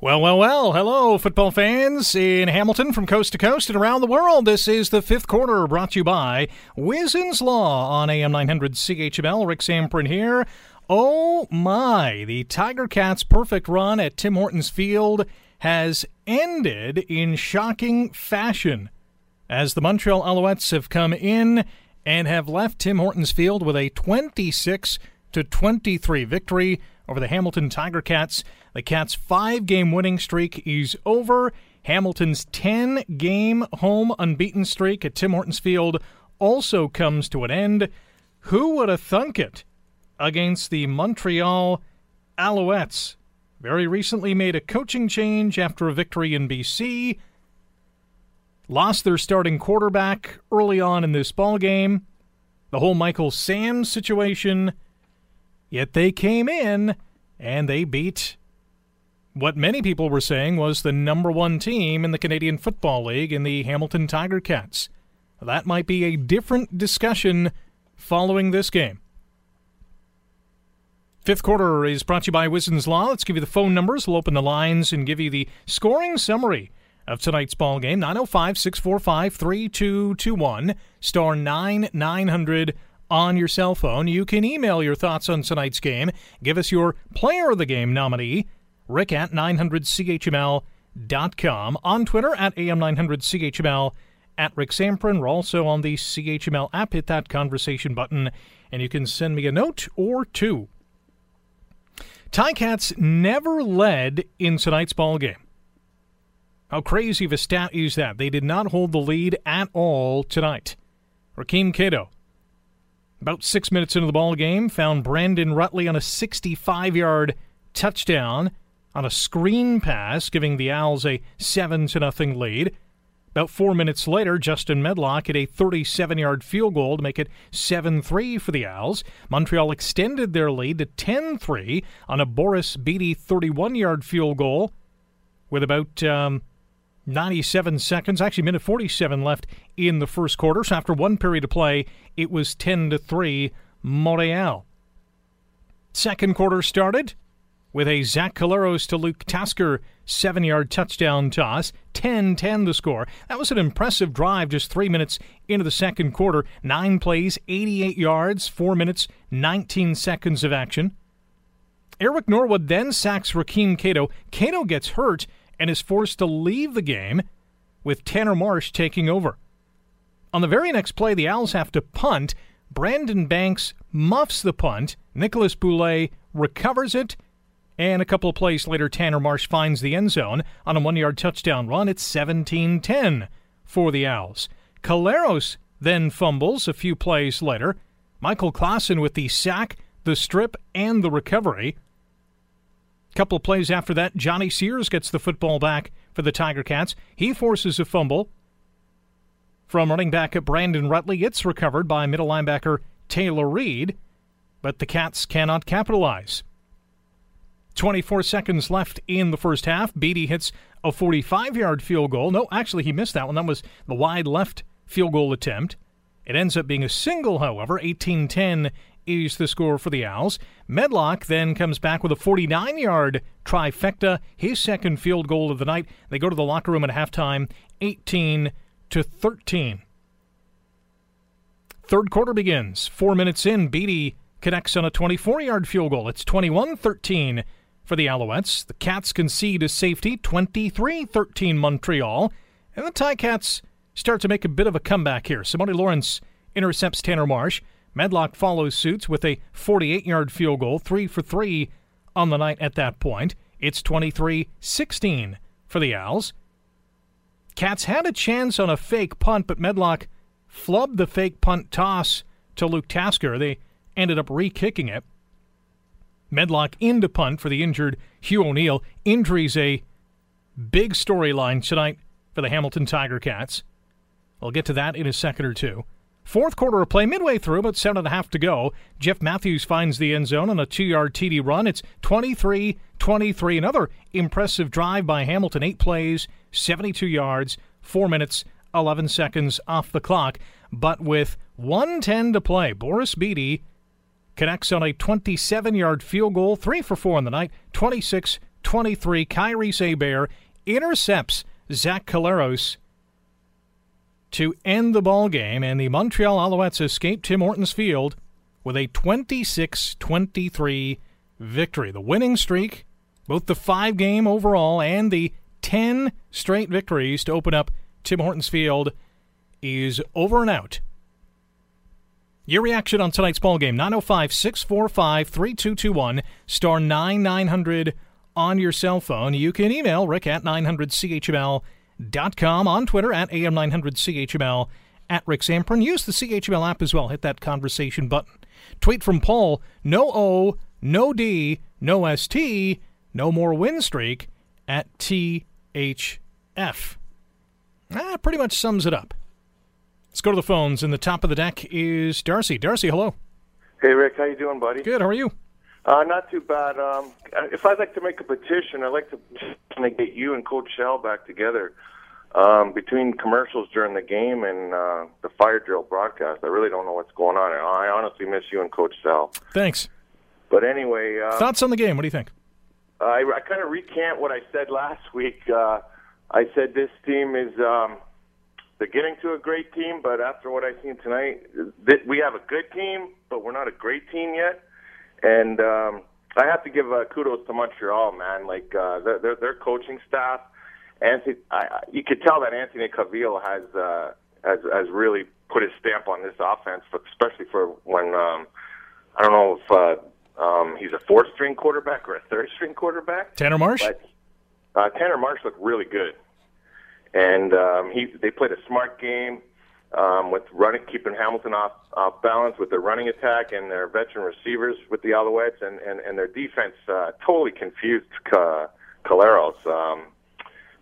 Well, well, well. Hello, football fans in Hamilton from coast to coast and around the world. This is the fifth quarter brought to you by Wizen's Law on AM 900 CHML. Rick Zamperin here. Oh my, the Tiger Cats' perfect run at Tim Hortons Field has ended in shocking fashion as the Montreal Alouettes have come in and have left Tim Hortons Field with a 26 to 23 victory over the Hamilton Tiger Cats. The Cats' five game winning streak is over. Hamilton's 10 game home unbeaten streak at Tim Hortons Field also comes to an end. Who would have thunk it against the Montreal Alouettes? Very recently made a coaching change after a victory in BC. Lost their starting quarterback early on in this ball game. The whole Michael Sam situation. Yet they came in and they beat what many people were saying was the number one team in the Canadian Football League in the Hamilton Tiger Cats. That might be a different discussion following this game. Fifth quarter is brought to you by Wizen's Law. Let's give you the phone numbers. We'll open the lines and give you the scoring summary of tonight's ball game. 905 645 3221, star 9900 on your cell phone. You can email your thoughts on tonight's game. Give us your player of the game nominee rick at 900CHML.com. On Twitter at AM900CHML at Rick Zamperin. We're also on the CHML app. Hit that conversation button and you can send me a note or two. Ticats never led in tonight's ball game. How crazy of a stat is that? They did not hold the lead at all tonight. Rakeem Cato, about six minutes into the ball game, found Brandon Rutley on a 65-yard touchdown on a screen pass, giving the Owls a 7 to nothing lead. About four minutes later, Justin Medlock hit a 37 yard field goal to make it 7 3 for the Owls. Montreal extended their lead to 10 3 on a Boris Bede 31 yard field goal with about um, 97 seconds, actually, minute 47 left in the first quarter. So after one period of play, it was 10 to 3 Montreal. Second quarter started with a Zach Collaros to Luke Tasker seven yard touchdown toss. 10 10 the score. That was an impressive drive just three minutes into the second quarter. Nine plays, 88 yards, four minutes, 19 seconds of action. Eric Norwood then sacks Rakeem Cato. Cato gets hurt and is forced to leave the game, with Tanner Marsh taking over. On the very next play, the Owls have to punt. Brandon Banks muffs the punt. Nicholas Boulay recovers it and a couple of plays later, Tanner Marsh finds the end zone on a one yard touchdown run. It's 17 10 for the Owls. Collaros then fumbles a few plays later. Michael Klassen with the sack, the strip, and the recovery. Couple of plays after that, Johnny Sears gets the football back for the Tiger Cats. He forces a fumble from running back at Brandon Rutley. It's recovered by middle linebacker Taylor Reed, but the Cats cannot capitalize. 24 seconds left in the first half. Bede hits a 45 yard field goal. No, actually, he missed that one. That was the wide left field goal attempt. It ends up being a single, however. 18 10 is the score for the Owls. Medlock then comes back with a 49 yard trifecta, his second field goal of the night. They go to the locker room at halftime, 18 to 13. Third quarter begins. Four minutes in, Bede connects on a 24 yard field goal. It's 21 13 for the Alouettes. The Cats concede a safety 23 13 Montreal. And the Ticats start to make a bit of a comeback here. Simoni Lawrence intercepts Tanner Marsh. Medlock follows suits with a 48 yard field goal, 3 for 3 on the night at that point. It's 23 16 for the Owls. Cats had a chance on a fake punt, but Medlock flubbed the fake punt toss to Luke Tasker. They ended up re kicking it. Medlock into punt for the injured Hugh O'Neill. Injuries a big storyline tonight for the Hamilton Tiger Cats. We'll get to that in a second or two. Fourth quarter of play, midway through, about seven and a half to go. Jeff Matthews finds the end zone on a two yard TD run. It's 23 23. Another impressive drive by Hamilton. Eight plays, 72 yards, four minutes, 11 seconds off the clock. But with 110 to play, Boris Bede connects on a 27 yard field goal, 3 for 4 in the night, 26 23. Kyries Hebert intercepts Zach Collaros to end the ball game, and the Montreal Alouettes escape Tim Hortons Field with a 26 23 victory. The winning streak, both the five game overall and the 10 straight victories to open up Tim Hortons Field, is over and out. Your reaction on tonight's ball game 905 645 3221 star 9900 on your cell phone. You can email rick at 900chml.com on Twitter at am900chml at Rick Zamperin. Use the CHML app as well. Hit that conversation button. Tweet from Paul no O, no D, no ST, no more win streak at THF. That ah, pretty much sums it up. Let's go to the phones. In the top of the deck is Darcy. Darcy, hello. Hey, Rick. How you doing, buddy? Good. How are you? Uh, not too bad. Um, if I'd like to make a petition, I'd like to get you and Coach Shell back together um, between commercials during the game and uh, the fire drill broadcast. I really don't know what's going on. I honestly miss you and Coach Shell. Thanks. But anyway, uh, thoughts on the game? What do you think? I, I kind of recant what I said last week. Uh, I said this team is um, they're getting to a great team, but after what I've seen tonight, th- we have a good team, but we're not a great team yet. And um, I have to give uh, kudos to Montreal, man. Like uh, their, their their coaching staff, Anthony, I, you could tell that Anthony Calvillo has uh, has has really put his stamp on this offense, for, especially for when um, I don't know if uh, um, he's a fourth string quarterback or a third string quarterback. Tanner Marsh. But, uh, Tanner Marsh looked really good and um, he they played a smart game um, with running, keeping Hamilton off off balance with their running attack and their veteran receivers with the Alouettes, and and, and their defense uh, totally confused Ca- Collaros. Um,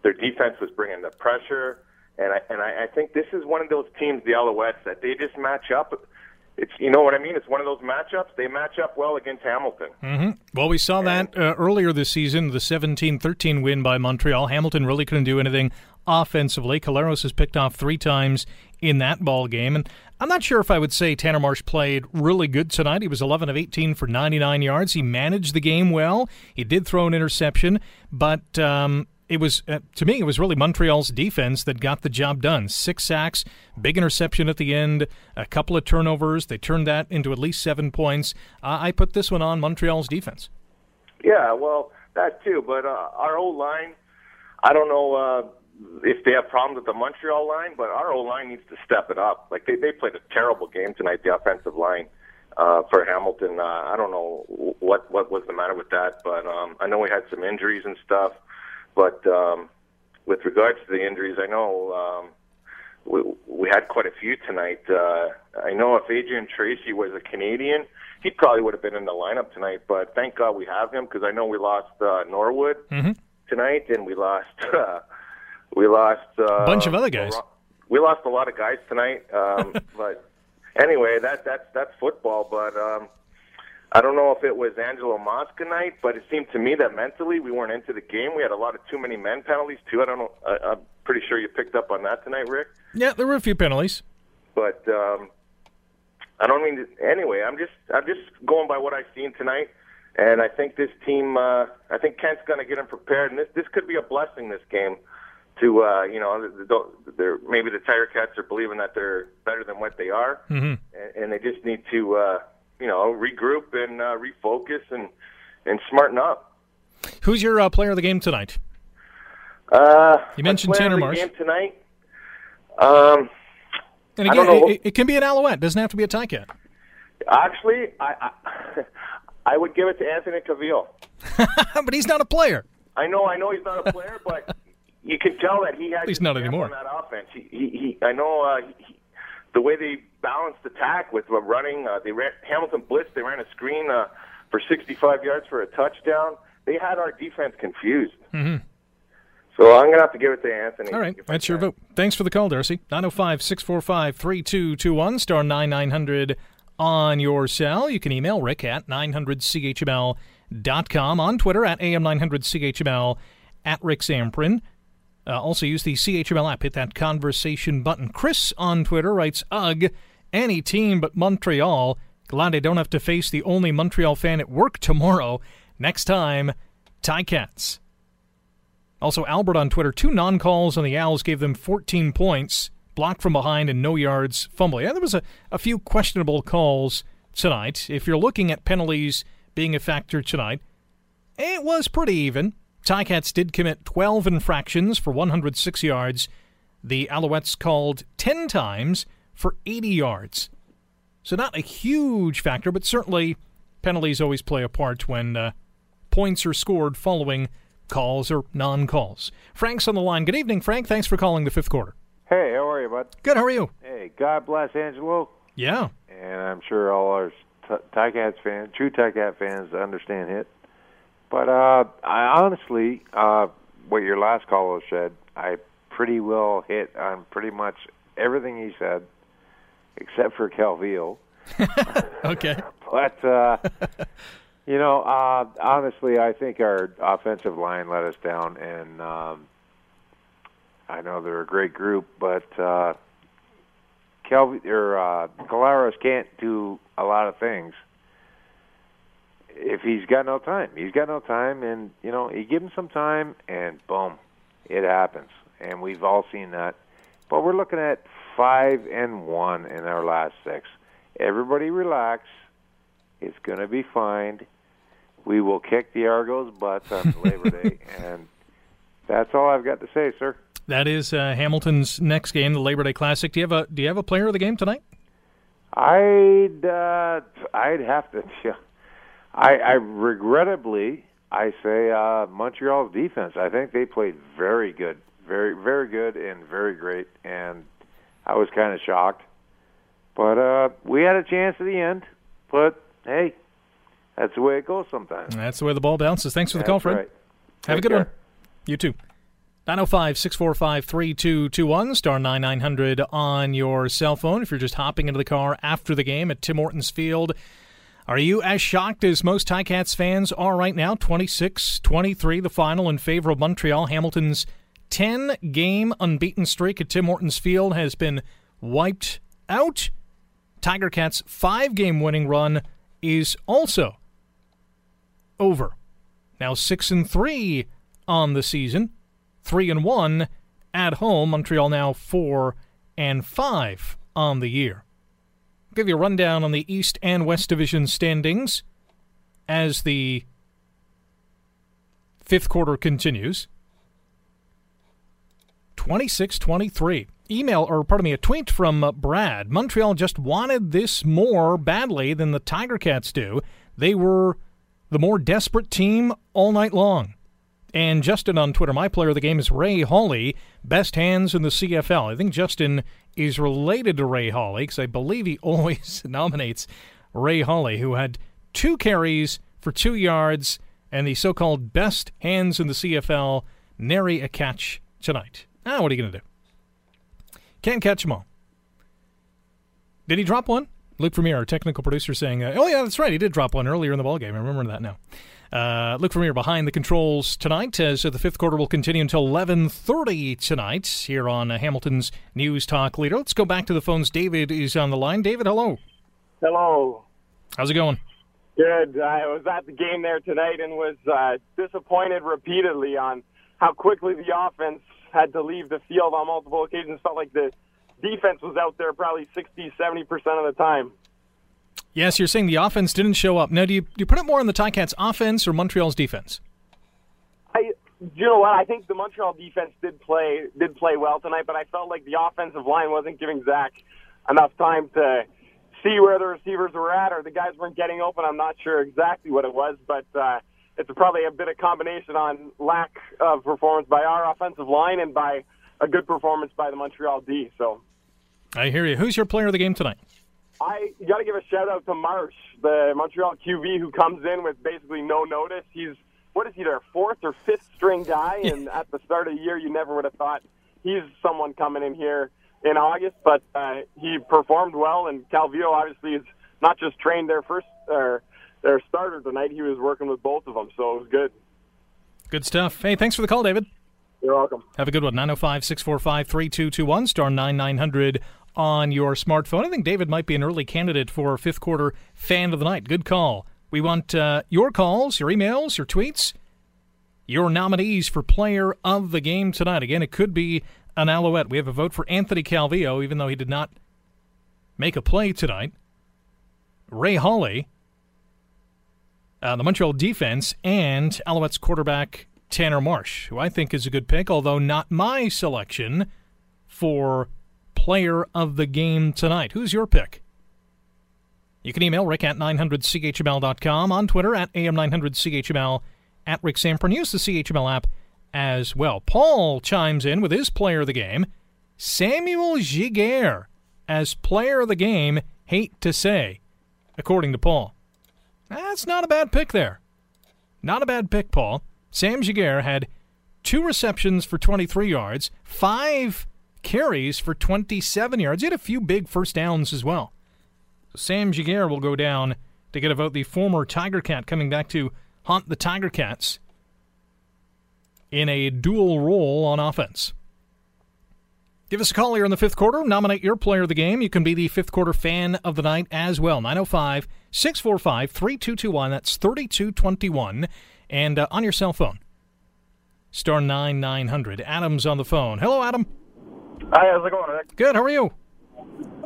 their defense was bringing the pressure, and I and I, I think this is one of those teams, the Alouettes, that they just match up it's you know what I mean. It's one of those matchups. They match up well against Hamilton. Mm-hmm. Well, we saw and, that uh, earlier this season, the 17-13 win by Montreal. Hamilton really couldn't do anything offensively. Collaros has picked off three times in that ball game, and I'm not sure if I would say Tanner Marsh played really good tonight. He was 11 of 18 for 99 yards. He managed the game well. He did throw an interception, but um, it was uh, to me it was really Montreal's defense that got the job done. Six sacks, big interception at the end, a couple of turnovers. They turned that into at least seven points. Uh, I put this one on Montreal's defense. Yeah, well, that too. But uh, our O line, I don't know uh, if they have problems with the Montreal line, but our O line needs to step it up. Like they they played a terrible game tonight, the offensive line. Uh, for Hamilton, uh, I don't know what what was the matter with that, but um, I know we had some injuries and stuff. But um, with regards to the injuries, I know um, we, we had quite a few tonight. Uh, I know if Adrian Tracy was a Canadian, he probably would have been in the lineup tonight. But thank God we have him because I know we lost uh, Norwood mm-hmm. tonight, and we lost uh, we lost uh, a bunch of other guys. We lost a lot of guys tonight. Um, but anyway, that that's that's football. But um, I don't know if it was Angelo Mosca night, but it seemed to me that mentally we weren't into the game. We had a lot of too many men penalties too. I don't know. I, I'm pretty sure you picked up on that tonight, Rick. Yeah, there were a few penalties. But um, I don't mean. To, anyway, I'm just I'm just going by what I've seen tonight, and I think this team. Uh, I think Kent's going to get them prepared, and this this could be a blessing. This game. To uh, you know, they're, maybe the Tiger Cats are believing that they're better than what they are, mm-hmm. and, and they just need to uh, you know, regroup and uh, refocus and and smarten up. Who's your uh, player of the game tonight? Uh, you mentioned Tanner Marsh. Game tonight. Um, and again, it, it, can be an Alouette. Doesn't have to be a Ticat. Actually, I, I, I would give it to Anthony Calvillo. but he's not a player. I know, I know, he's not a player, but you can tell that he has. He's not anymore. On that offense, he, he, he I know. Uh, he, the way they balanced attack with running. Uh, they ran Hamilton blitz. They ran a screen uh, for 65 yards for a touchdown. They had our defense confused. Mm-hmm. So I'm going to have to give it to Anthony. All right, that's your vote. Thanks for the call, Darcy. 905 645 3221, star 9900 on your cell. You can email rick at 900chml.com, on Twitter at am900chml, at Rick Zamperin. Uh, also, use the CHML app. Hit that conversation button. Chris on Twitter writes, Ugh, any team but Montreal. Glad I don't have to face the only Montreal fan at work tomorrow. Next time, Tie Cats. Also, Albert on Twitter, two non calls on the Owls gave them 14 points, blocked from behind and no yards, fumble. Yeah, there was a, a few questionable calls tonight. If you're looking at penalties being a factor tonight, it was pretty even. Ticats did commit 12 infractions for 106 yards. The Alouettes called 10 times for 80 yards. So, not a huge factor, but certainly penalties always play a part when uh, points are scored following calls or non calls. Frank's on the line. Good evening, Frank. Thanks for calling the fifth quarter. Hey, how are you, bud? Good. How are you? Hey, God bless Angelo. Yeah. And I'm sure all our Ticats fans, true Ticat fans, understand it. But uh, I honestly, uh, what your last caller said, I pretty well hit on pretty much everything he said, except for Calvillo. okay. but uh, you know, uh, honestly, I think our offensive line let us down, and um, I know they're a great group, but uh, Calvi or uh, Collaros can't do a lot of things if he's got no time. He's got no time, and you know, you give him some time, and boom, it happens. And we've all seen that. But we're looking at five and one in our last six. Everybody relax. It's going to be fine. We will kick the Argos' butts on Labor Day, and that's all I've got to say, sir. That is uh, Hamilton's next game, the Labor Day Classic. Do you have a Do you have a player of the game tonight? I'd uh, I'd have to. I, I regrettably I say uh, Montreal's defense. I think they played very good, very very good, and very great. And I was kind of shocked, but uh, we had a chance at the end. But hey, that's the way it goes sometimes. That's the way the ball bounces. Thanks for the that's call, Fred. Right. Have Take a good care. one. You too. 905 645 3221, star 9900 on your cell phone if you're just hopping into the car after the game at Tim Hortons Field. Are you as shocked as most Ticats fans are right now? 26 23, the final in favor of Montreal. Hamilton's 10 game unbeaten streak at Tim Hortons Field has been wiped out. Tiger Cats' five game winning run is also over. Now 6 and 3 on the season, 3 and 1 at home. Montreal now 4 and 5 on the year give you a rundown on the East and West Division standings as the fifth quarter continues. 26 23. Email, or pardon me, a tweet from Brad. Montreal just wanted this more badly than the Tiger Cats do. They were the more desperate team all night long. And Justin on Twitter, my player of the game is Ray Hawley, best hands in the CFL. I think Justin is related to Ray Hawley because I believe he always nominates Ray Hawley, who had two carries for two yards and the so called best hands in the CFL, nary a catch tonight. Now, what are you going to do? Can't catch them all. Did he drop one? Luke Vermeer, our technical producer, saying, uh, "Oh yeah, that's right. He did drop one earlier in the ballgame. I remember that now." Uh, Luke Vermeer behind the controls tonight, as the fifth quarter will continue until 11:30 tonight here on uh, Hamilton's News Talk Leader. Let's go back to the phones. David is on the line. David, hello. Hello. How's it going? Good. I was at the game there tonight and was uh, disappointed repeatedly on how quickly the offense had to leave the field on multiple occasions. Felt like the defense was out there probably 60, 70% of the time. Yes, you're saying the offense didn't show up. Now, do you, do you put it more on the Ticats' offense or Montreal's defense? I, you know what? I think the Montreal defense did play did play well tonight, but I felt like the offensive line wasn't giving Zach enough time to see where the receivers were at, or the guys weren't getting open. I'm not sure exactly what it was, but uh, it's probably a bit of combination on lack of performance by our offensive line and by a good performance by the Montreal D. So I hear you. Who's your player of the game tonight? I got to give a shout out to Marsh, the Montreal QB, who comes in with basically no notice. He's what is he their fourth or fifth string guy, and at the start of the year, you never would have thought he's someone coming in here in August. But uh, he performed well, and Calvillo obviously is not just trained their first or their starter tonight. He was working with both of them, so it was good. Good stuff. Hey, thanks for the call, David. You're welcome. Have a good one. 905 645 3221, star 9900 on your smartphone. I think David might be an early candidate for fifth quarter fan of the night. Good call. We want uh, your calls, your emails, your tweets. your nominees for player of the game tonight. Again, it could be an Alouette. We have a vote for Anthony Calvillo, even though he did not make a play tonight. Ray Hawley, uh, the Montreal defense, and Alouettes quarterback Tanner Marsh, who I think is a good pick, although not my selection for player of the game tonight. Who's your pick? You can email rick at 900chml.com, on Twitter at am900chml, at Rick Zamperin. Use the CHML app as well. Paul chimes in with his player of the game, Samuel Giguere, as player of the game, hate to say, according to Paul. That's not a bad pick there. Not a bad pick, Paul. Sam Giguere had two receptions for 23 yards, five carries for 27 yards. He had a few big first downs as well. Sam Giguere will go down to get a vote. The former Tiger Cat coming back to haunt the Tiger Cats in a dual role on offense. Give us a call here in the fifth quarter. Nominate your player of the game. You can be the fifth quarter fan of the night as well. 905 645 3221. That's 3221. And uh, on your cell phone, star 9900. Adam's on the phone. Hello, Adam. Hi, how's it going, Rick? Good. How are you?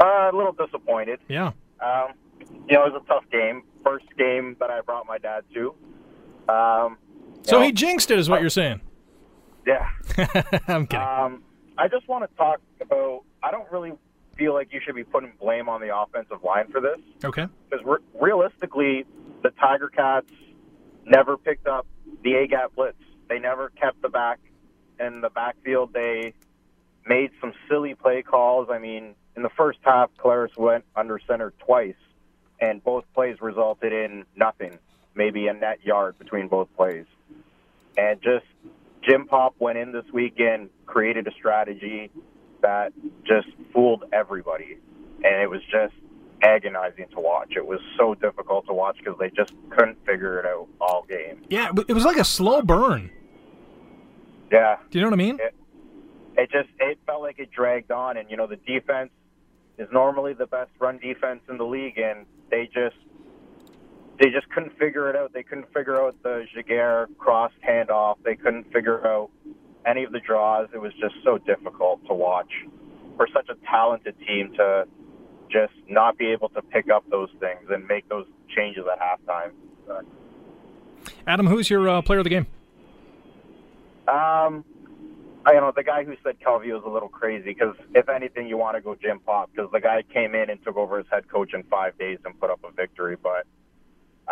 Uh, a little disappointed. Yeah. Um, you know, it was a tough game. First game that I brought my dad to. Um, So know, he jinxed it, is what you're saying. yeah. I'm kidding. Um, I just want to talk about. I don't really feel like you should be putting blame on the offensive line for this okay. because re- realistically, the Tiger Cats never picked up the A gap blitz. They never kept the back in the backfield. They made some silly play calls. I mean, in the first half, Collaros went under center twice, and both plays resulted in nothing, maybe a net yard between both plays. And just Jim Popp went in this weekend, created a strategy that just fooled everybody, and it was just agonizing to watch. It was so difficult to watch because they just couldn't figure it out all game. Yeah, it was like a slow burn. Yeah, Do you know what I mean? it just it felt like it dragged on, and you know the defense is normally the best run defense in the league, and they just they just couldn't figure it out. They couldn't figure out the Jaguar cross handoff. They couldn't figure out any of the draws. It was just so difficult to watch for such a talented team to just not be able to pick up those things and make those changes at halftime. Adam, who's your uh, player of the game? Um, I you know the guy who said Calvillo is a little crazy because if anything, you want to go Jim Popp because the guy came in and took over as head coach in five days and put up a victory. But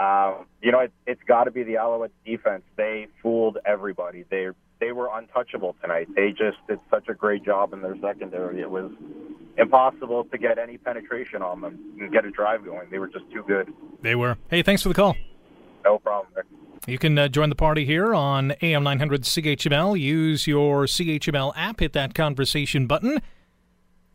um, you know, it, it's got to be the Alouettes defense. They fooled everybody. They they were untouchable tonight. They just did such a great job in their secondary. It was impossible to get any penetration on them and get a drive going. They were just too good. They were. Hey, thanks for the call. No problem. You can uh, join the party here on AM 900 CHML. Use your CHML app, hit that conversation button.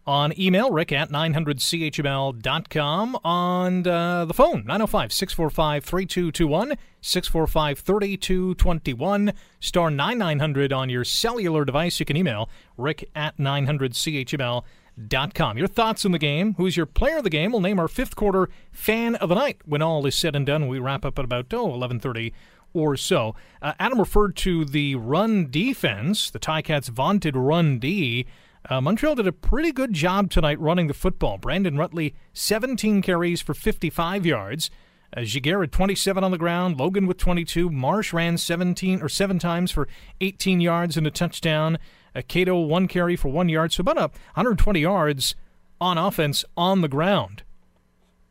On email, rick at 900chml.com. On uh, the phone, 905 645 3221, 645 3221, star 9900 on your cellular device. You can email rick at 900chml.com. Your thoughts on the game? Who's your player of the game? We'll name our fifth quarter fan of the night when all is said and done. We wrap up at about, oh, 1130 or so. Uh, Adam referred to the run defense, the Ticats' vaunted run D. Uh, Montreal did a pretty good job tonight running the football. Brandon Rutley, 17 carries for 55 yards. Uh, had 27 on the ground. Logan with 22. Marsh ran 17 or seven times for 18 yards and a touchdown. Uh, Cato one carry for one yard, so about a 120 yards on offense on the ground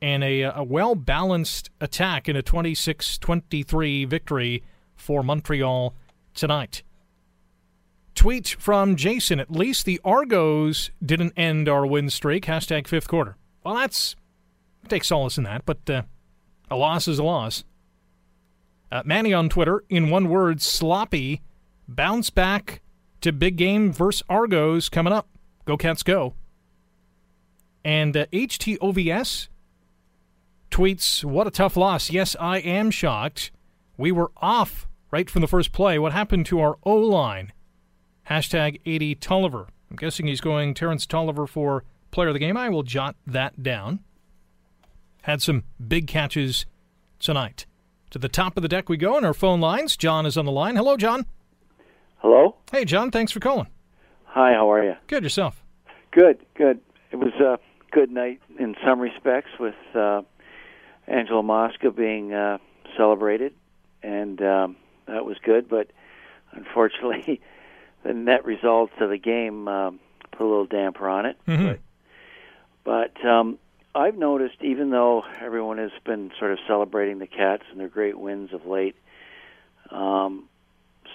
and a, a well balanced attack in a 26 23 victory for Montreal tonight. Tweet from Jason At least the Argos didn't end our win streak. Hashtag fifth quarter. Well, that's. Take solace in that, but uh, a loss is a loss. Uh, Manny on Twitter, in one word, sloppy. Bounce back to big game versus Argos coming up. Go Cats, go. And uh, HTOVS tweets, What a tough loss. Yes, I am shocked. We were off right from the first play. What happened to our O line? Hashtag 80 Toliver. I'm guessing he's going Terrence Toliver for player of the game. I will jot that down. Had some big catches tonight. To the top of the deck we go on our phone lines. John is on the line. Hello, John. Hello. Hey, John. Thanks for calling. Hi. How are you? Good yourself. Good. Good. It was a good night in some respects, with uh, Angelo Mosca being uh, celebrated, and um, that was good. But unfortunately, the net results of the game um, put a little damper on it. Mhm. But, but um, I've noticed, even though everyone has been sort of celebrating the Cats and their great wins of late, um,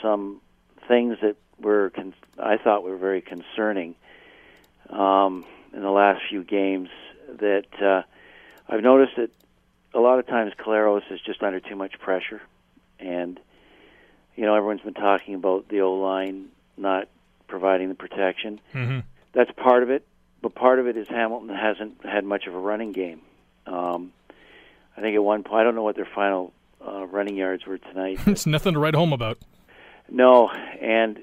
some things that were con- I thought were very concerning um, in the last few games. That uh, I've noticed that a lot of times Collaros is just under too much pressure, and you know everyone's been talking about the O line not providing the protection. Mm-hmm. That's part of it, but part of it is Hamilton hasn't had much of a running game. Um, I think at one point I don't know what their final uh, running yards were tonight. It's nothing to write home about. No, and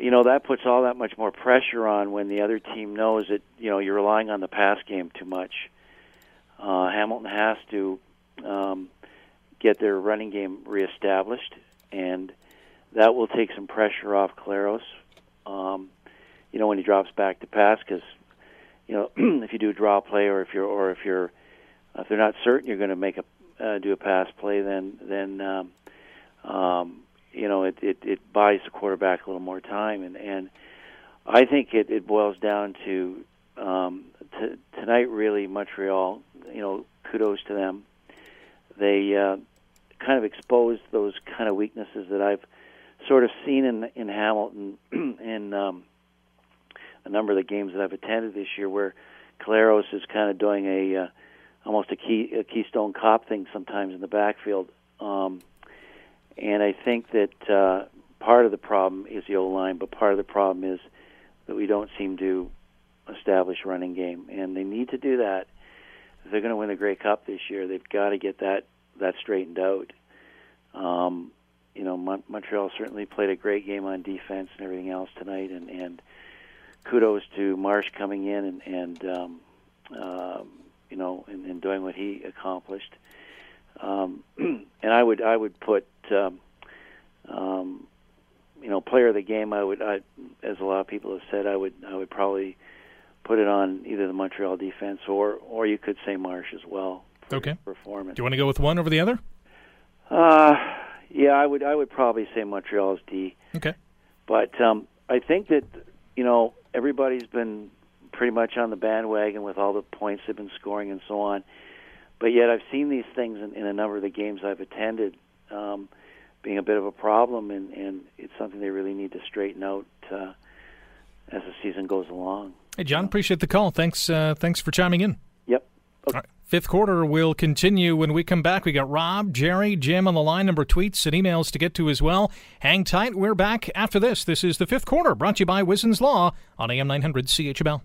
you know that puts all that much more pressure on when the other team knows that you know you're relying on the pass game too much. Uh, Hamilton has to um, get their running game reestablished, and that will take some pressure off Collaros. Um, you know when he drops back to pass, because you know if you do a draw play or if you're or if you're if they're not certain you're going to make a uh, do a pass play, then then um, um, you know it, it it buys the quarterback a little more time, and and I think it it boils down to um, t- tonight really Montreal. You know, kudos to them. They uh, kind of exposed those kind of weaknesses that I've sort of seen in in Hamilton in um, a number of the games that I've attended this year, where Collaros is kind of doing a uh, almost a key a Keystone Cop thing sometimes in the backfield. Um, and I think that uh, part of the problem is the O line, but part of the problem is that we don't seem to establish running game, and they need to do that. If they're going to win the Grey Cup this year, they've got to get that that straightened out. Um, you know, Mon- Montreal certainly played a great game on defense and everything else tonight, and, and kudos to Marsh coming in and, and um, um, you know, and, and doing what he accomplished. Um, and I would I would put um, um, you know player of the game. I would I, as a lot of people have said, I would I would probably put it on either the Montreal defense or or you could say Marsh as well. For Okay. performance. Do you want to go with one over the other? Uh, yeah, I would I would probably say Montreal's D. Okay. But um, I think that you know everybody's been pretty much on the bandwagon with all the points they've been scoring and so on. But yet I've seen these things in, in a number of the games I've attended um, being a bit of a problem, and, and it's something they really need to straighten out uh, as the season goes along. Hey, John, appreciate the call. Thanks. Uh, thanks for chiming in. Yep. All right. Fifth quarter will continue when we come back. We got Rob, Jerry, Jim on the line. Number tweets and emails to get to as well. Hang tight. We're back after this. This is the fifth quarter, brought to you by Wizen's Law on AM 900 CHML.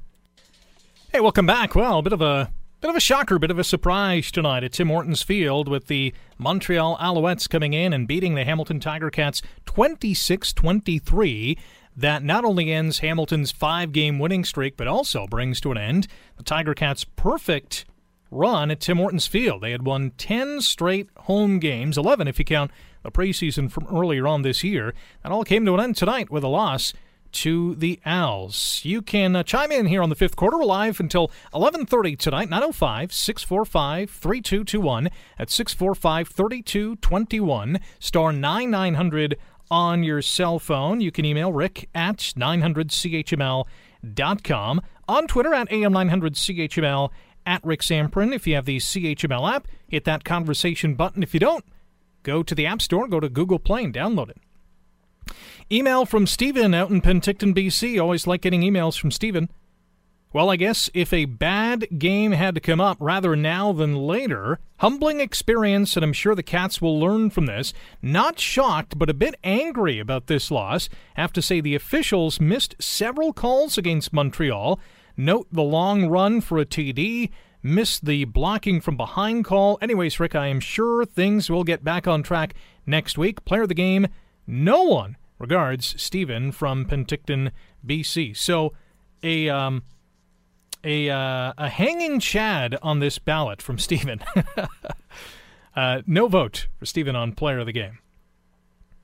Hey, welcome back. Well, a bit of a bit of a shocker, bit of a surprise tonight at Tim Hortons Field with the Montreal Alouettes coming in and beating the Hamilton Tiger Cats 26-23. That not only ends Hamilton's five-game winning streak, but also brings to an end the Tiger Cats' perfect run at Tim Hortons Field. They had won 10 straight home games, 11 if you count the preseason from earlier on this year. That all came to an end tonight with a loss to the Owls. You can uh, chime in here on the fifth quarter. We're live until 11:30 tonight. 905-645-3221 at 645-3221 star 9900 on your cell phone. You can email rick at 900chml.com. On Twitter at am900chml at Rick Zamperin. If you have the CHML app, hit that conversation button. If you don't, go to the App Store, go to Google Play and download it. Email from Stephen out in Penticton, BC. Always like getting emails from Stephen. Well, I guess if a bad game had to come up rather now than later, humbling experience, and I'm sure the Cats will learn from this. Not shocked, but a bit angry about this loss. Have to say the officials missed several calls against Montreal. Note the long run for a TD, missed the blocking from behind call. Anyways, Rick, I am sure things will get back on track next week. Player of the game, no one. Regards, Stephen from Penticton, BC. So, a um, a uh, a hanging Chad on this ballot from Stephen. uh, no vote for Stephen on player of the game.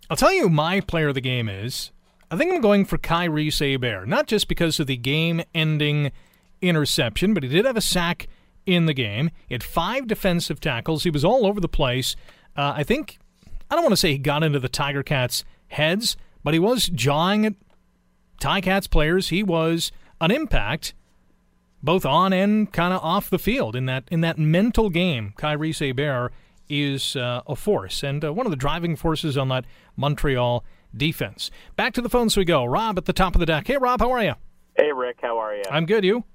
I'll tell you my player of the game is I think I'm going for Kyries Hebert, not just because of the game-ending interception, but he did have a sack in the game. He had five defensive tackles. He was all over the place. Uh, I think I don't want to say he got into the Tiger Cats' heads, but he was jawing at Tiger Cats players. He was an impact, both on and kind of off the field in that in that mental game. Kyries Hebert is uh, a force and uh, one of the driving forces on that Montreal defense. Back to the phones we go. Rob at the top of the deck. Hey, Rob, how are you? Hey, Rick, how are you? I'm good. You?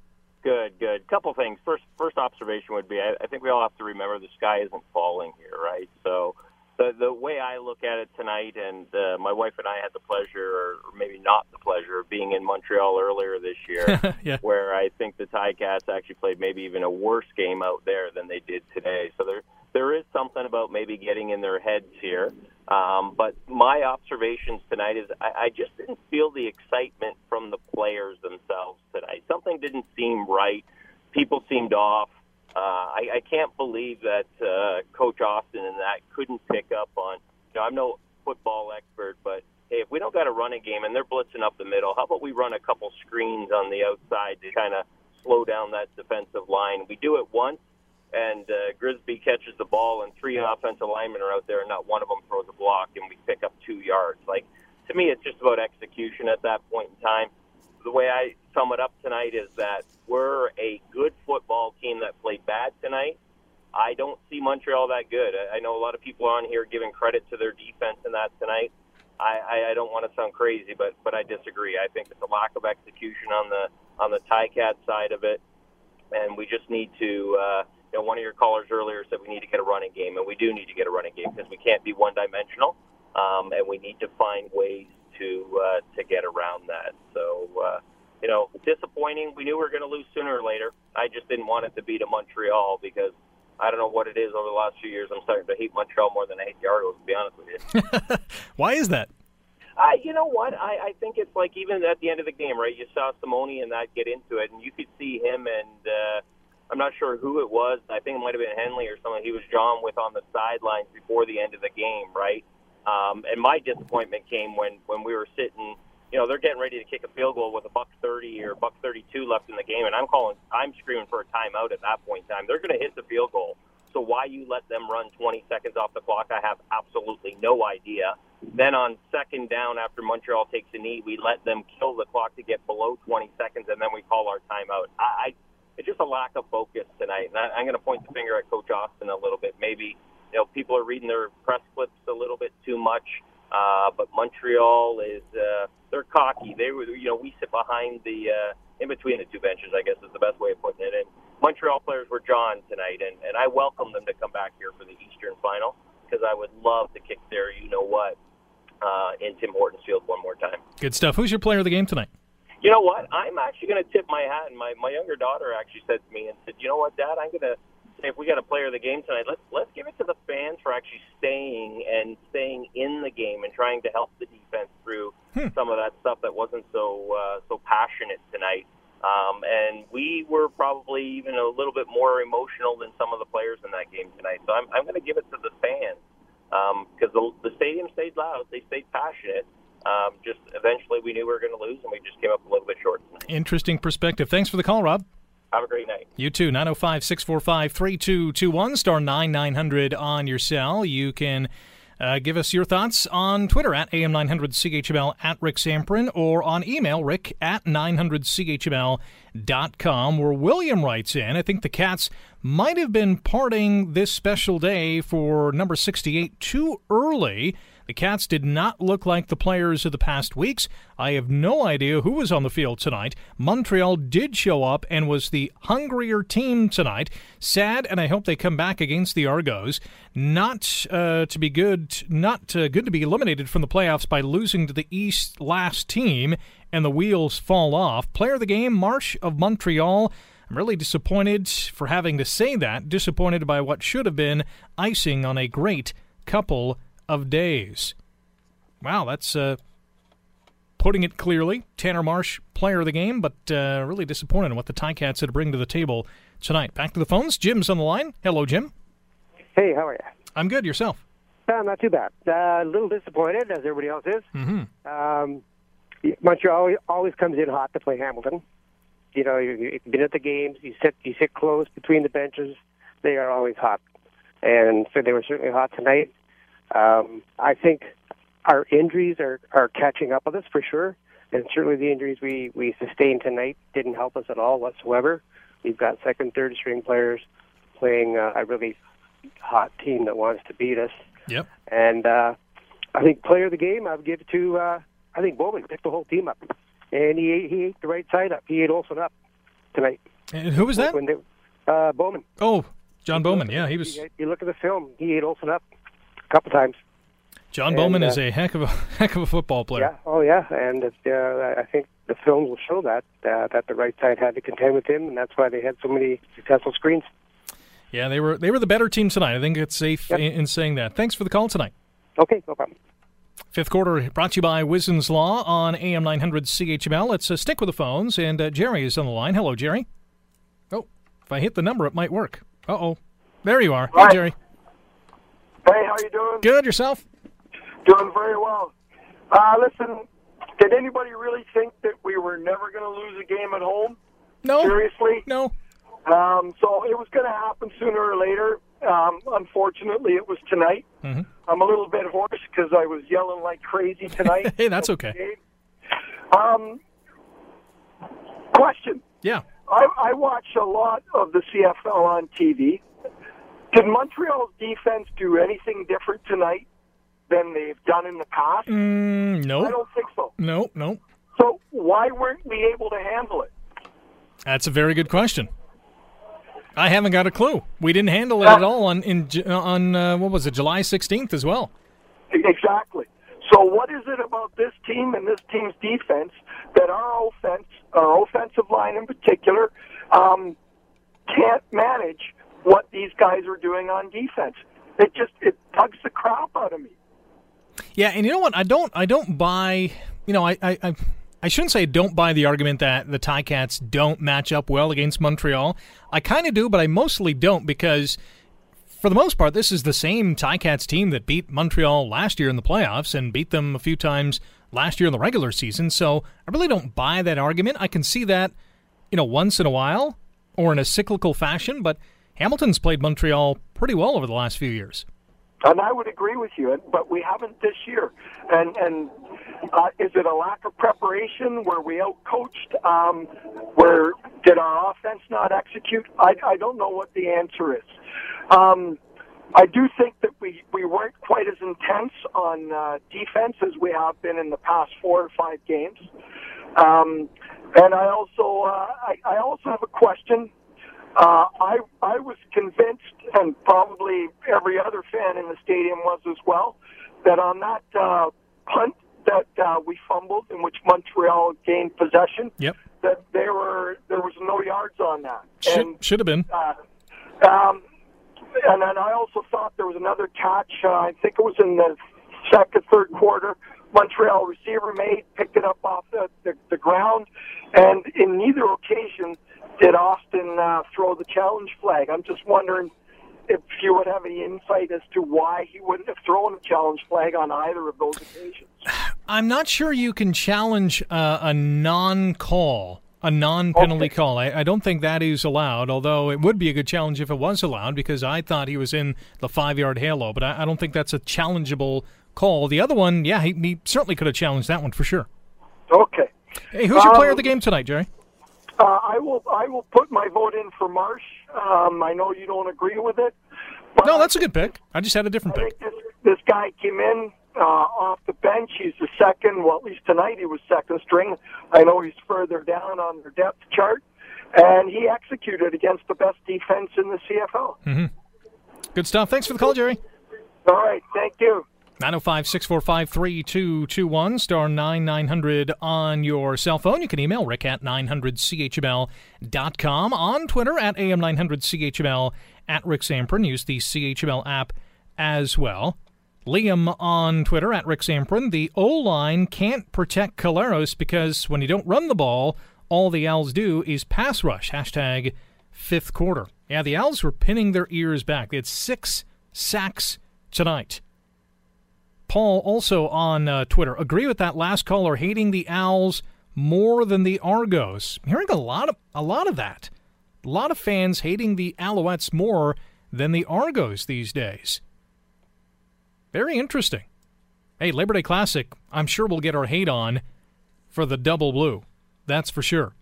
Good, good. Couple things. First, first observation would be I, I think we all have to remember the sky isn't falling here, right? So the the way I look at it tonight, and uh, my wife and I had the pleasure, or maybe not the pleasure, of being in Montreal earlier this year, yeah. where I think the Ticats actually played maybe even a worse game out there than they did today. So there there is something about maybe getting in their heads here. Um, but my observations tonight is I, I just didn't feel the excitement from the players themselves tonight. Something didn't seem right. People seemed off. Uh, I, I can't believe that uh, Coach Austin and that couldn't pick up on. You know, I'm no football expert, but hey, if we don't got a running game and they're blitzing up the middle, how about we run a couple screens on the outside to kind of slow down that defensive line? We do it once, and uh, Grigsby catches the ball, and three offensive linemen are out there, and not one of them throws a block, and we pick up two yards. Like to me, it's just about execution at that point in time. The way I sum it up tonight is that we're a good football team that played bad tonight. I don't see Montreal that good. I know a lot of people on here giving credit to their defense in that tonight. I, I, I don't want to sound crazy, but but I disagree. I think it's a lack of execution on the on the Ticat side of it, and we just need to. Uh, you know, one of your callers earlier said we need to get a running game, and we do need to get a running game because we can't be one dimensional, um, and we need to find ways to uh, to get around that. So. Uh, you know, disappointing. We knew we were going to lose sooner or later. I just didn't want it to be to Montreal because I don't know what it is over the last few years. I'm starting to hate Montreal more than I hate the Argos, to be honest with you. Why is that? I, you know what? I, I think it's like even at the end of the game, right? You saw Simoni and that get into it, and you could see him and uh, I'm not sure who it was. I think it might have been Henley or someone he was drawn with on the sidelines before the end of the game, right? Um, and my disappointment came when when we were sitting you know, they're getting ready to kick a field goal with a buck 30 or buck 32 left in the game, and I'm calling, I'm screaming for a timeout at that point in time. They're going to hit the field goal. So why you let them run 20 seconds off the clock, I have absolutely no idea. Then on second down, after Montreal takes a knee, we let them kill the clock to get below 20 seconds, and then we call our timeout. I, I it's just a lack of focus tonight, and I, I'm going to point the finger at Coach Austin a little bit. Maybe you know people are reading their press clips a little bit too much. Uh, but Montreal is uh, they're cocky. They were you know we sit behind the uh, in between the two benches. I guess is the best way of putting it. And Montreal players were John tonight, and and I welcome them to come back here for the Eastern Final because I would love to kick their you know what uh, in Tim Hortons Field one more time. Good stuff. Who's your player of the game tonight? You know what? I'm actually going to tip my hat, and my my younger daughter actually said to me and said, "You know what, Dad? I'm going to say if we got a player of the game tonight, let's let's give it to the fans for actually staying and staying in the game and trying to help the defense through hmm. some of that stuff that wasn't so uh, so passionate tonight. Um, and we were probably even a little bit more emotional than some of the players in that game tonight. So I'm, I'm going to give it to the fans because um, the, the stadium stayed loud, they stayed passionate. Um, just eventually, we knew we were going to lose, and we just came up a little bit short. Tonight. Interesting perspective. Thanks for the call, Rob. Have a great night. You too. 905 645 3221, star 9900 on your cell. You can uh, give us your thoughts on Twitter at AM900CHML at Rick Zamperin or on email rick at 900CHML.com where William writes in, I think the Cats might have been parting this special day for number 68 too early. The Cats did not look like the players of the past weeks. I have no idea who was on the field tonight. Montreal did show up and was the hungrier team tonight. Sad, and I hope they come back against the Argos. Not uh, to be good, not uh, good to be eliminated from the playoffs by losing to the East last team, and the wheels fall off. Player of the game, Marsh of Montreal. I'm really disappointed for having to say that. Disappointed by what should have been icing on a great couple of days. Wow, that's uh, putting it clearly. Tanner Marsh, player of the game, but uh, really disappointed in what the Ticats had to bring to the table tonight. Back to the phones. Jim's on the line. Hello, Jim. Hey, how are you? I'm good. Yourself? Uh, not too bad. Uh, a little disappointed, as everybody else is. Mm-hmm. Um, Montreal always comes in hot to play Hamilton. You know, you- you've been at the games. You sit you sit close between the benches. They are always hot, and so they were certainly hot tonight. Um, I think our injuries are are catching up with us for sure, and certainly the injuries we we sustained tonight didn't help us at all whatsoever. We've got second, third string players playing uh, a really hot team that wants to beat us. Yep. And uh, I think player of the game, I would give it to uh, I think Bowman picked the whole team up, and he ate, he ate the right side up. He ate Olson up tonight. And who was that? When they, uh, Bowman. Oh, John Bowman. Yeah, he was. You, look at the film. He ate Olson up couple times. John and, Bowman uh, is a heck of a heck of a football player. Yeah. Oh yeah. And uh, I think the film will show that uh, that the right side had to contend with him, and that's why they had so many successful screens. Yeah, they were they were the better team tonight. I think it's safe Yep. in, in saying that. Thanks for the call tonight. Okay. No problem. Fifth quarter brought to you by Wizen's Law on AM 900 CHML. Let's uh, stick with the phones, and uh, Jerry is on the line. Hello, Jerry. Oh, if I hit the number, it might work. Uh oh. There you are. Right. Hey, Jerry. Hey, how you doing? Good, yourself? Doing very well. Uh, listen, did anybody really think that we were never going to lose a game at home? No. Seriously? No. Um, so it was going to happen sooner or later. Um, unfortunately, it was tonight. Mhm. I'm a little bit hoarse because I was yelling like crazy tonight. Hey, that's okay. Um, question. Yeah. I, I watch a lot of the CFL on TV. Did Montreal's defense do anything different tonight than they've done in the past? Mm, I no. don't think so. No, no. So why weren't we able to handle it? That's a very good question. I haven't got a clue. We didn't handle it at all on in on uh, what was it, July 16th as well. Exactly. So what is it about this team and this team's defense that our offense, our offensive line in particular, um, can't manage what these guys are doing on defense? It just it bugs the crap out of me. Yeah, and you know what? I don't. I don't buy. You know, I. I, I I shouldn't say don't buy the argument that the Ticats don't match up well against Montreal. I kind of do, but I mostly don't because, for the most part, this is the same Ticats team that beat Montreal last year in the playoffs and beat them a few times last year in the regular season. So I really don't buy that argument. I can see that, you know, once in a while or in a cyclical fashion, but Hamilton's played Montreal pretty well over the last few years. And I would agree with you, but we haven't this year. And and uh, is it a lack of preparation? Were we outcoached? Um, where did our offense not execute? I, I don't know what the answer is. Um, I do think that we, we weren't quite as intense on uh, defense as we have been in the past four or five games. Um, and I also uh, I, I also have a question. Uh, I I was convinced, and probably every other fan in the stadium was as well, that on that uh, punt that uh, we fumbled, in which Montreal gained possession, Yep. that there were there was no yards on that. Should, And should have been. uh, um, and then I also thought there was another catch. Uh, I think it was in the second, third quarter. Montreal receiver made, picked it up off the, the, the ground, and in neither occasion did Austin uh, throw the challenge flag. I'm just wondering if you would have any insight as to why he wouldn't have thrown a challenge flag on either of those occasions. I'm not sure you can challenge uh, a non-call, a non-penalty Okay. call. I, I don't think that is allowed. Although it would be a good challenge if it was allowed, because I thought he was in the five-yard halo. But I, I don't think that's a challengeable call. The other one, yeah, he, he certainly could have challenged that one for sure. Okay. Hey, who's your player of Um, the game tonight, Jerry? Uh, I will. I will put my vote in for Marsh. Um, I know you don't agree with it. But No, that's a good pick. I just had a different I pick. this, this guy came in uh, off the bench. He's the second. Well, at least tonight he was second string. I know he's further down on their depth chart, and he executed against the best defense in the CFL. Good stuff. Thanks for the call, Jerry. All right. Thank you. 905 645 3221, star 9900 on your cell phone. You can email rick at 900chml.com. On Twitter at AM900chml, at Rick Zamperin. Use the CHML app as well. Liam on Twitter at Rick Zamperin. The O line can't protect Collaros because when you don't run the ball, all the Owls do is pass rush. Hashtag fifth quarter. Yeah, the Owls were pinning their ears back. They had six sacks tonight. Paul also on uh, Twitter. Agree with that last caller, hating the Owls more than the Argos. Hearing a lot of a lot of that. A lot of fans hating the Alouettes more than the Argos these days. Very interesting. Hey, Labor Day Classic, I'm sure we'll get our hate on for the double blue. That's for sure.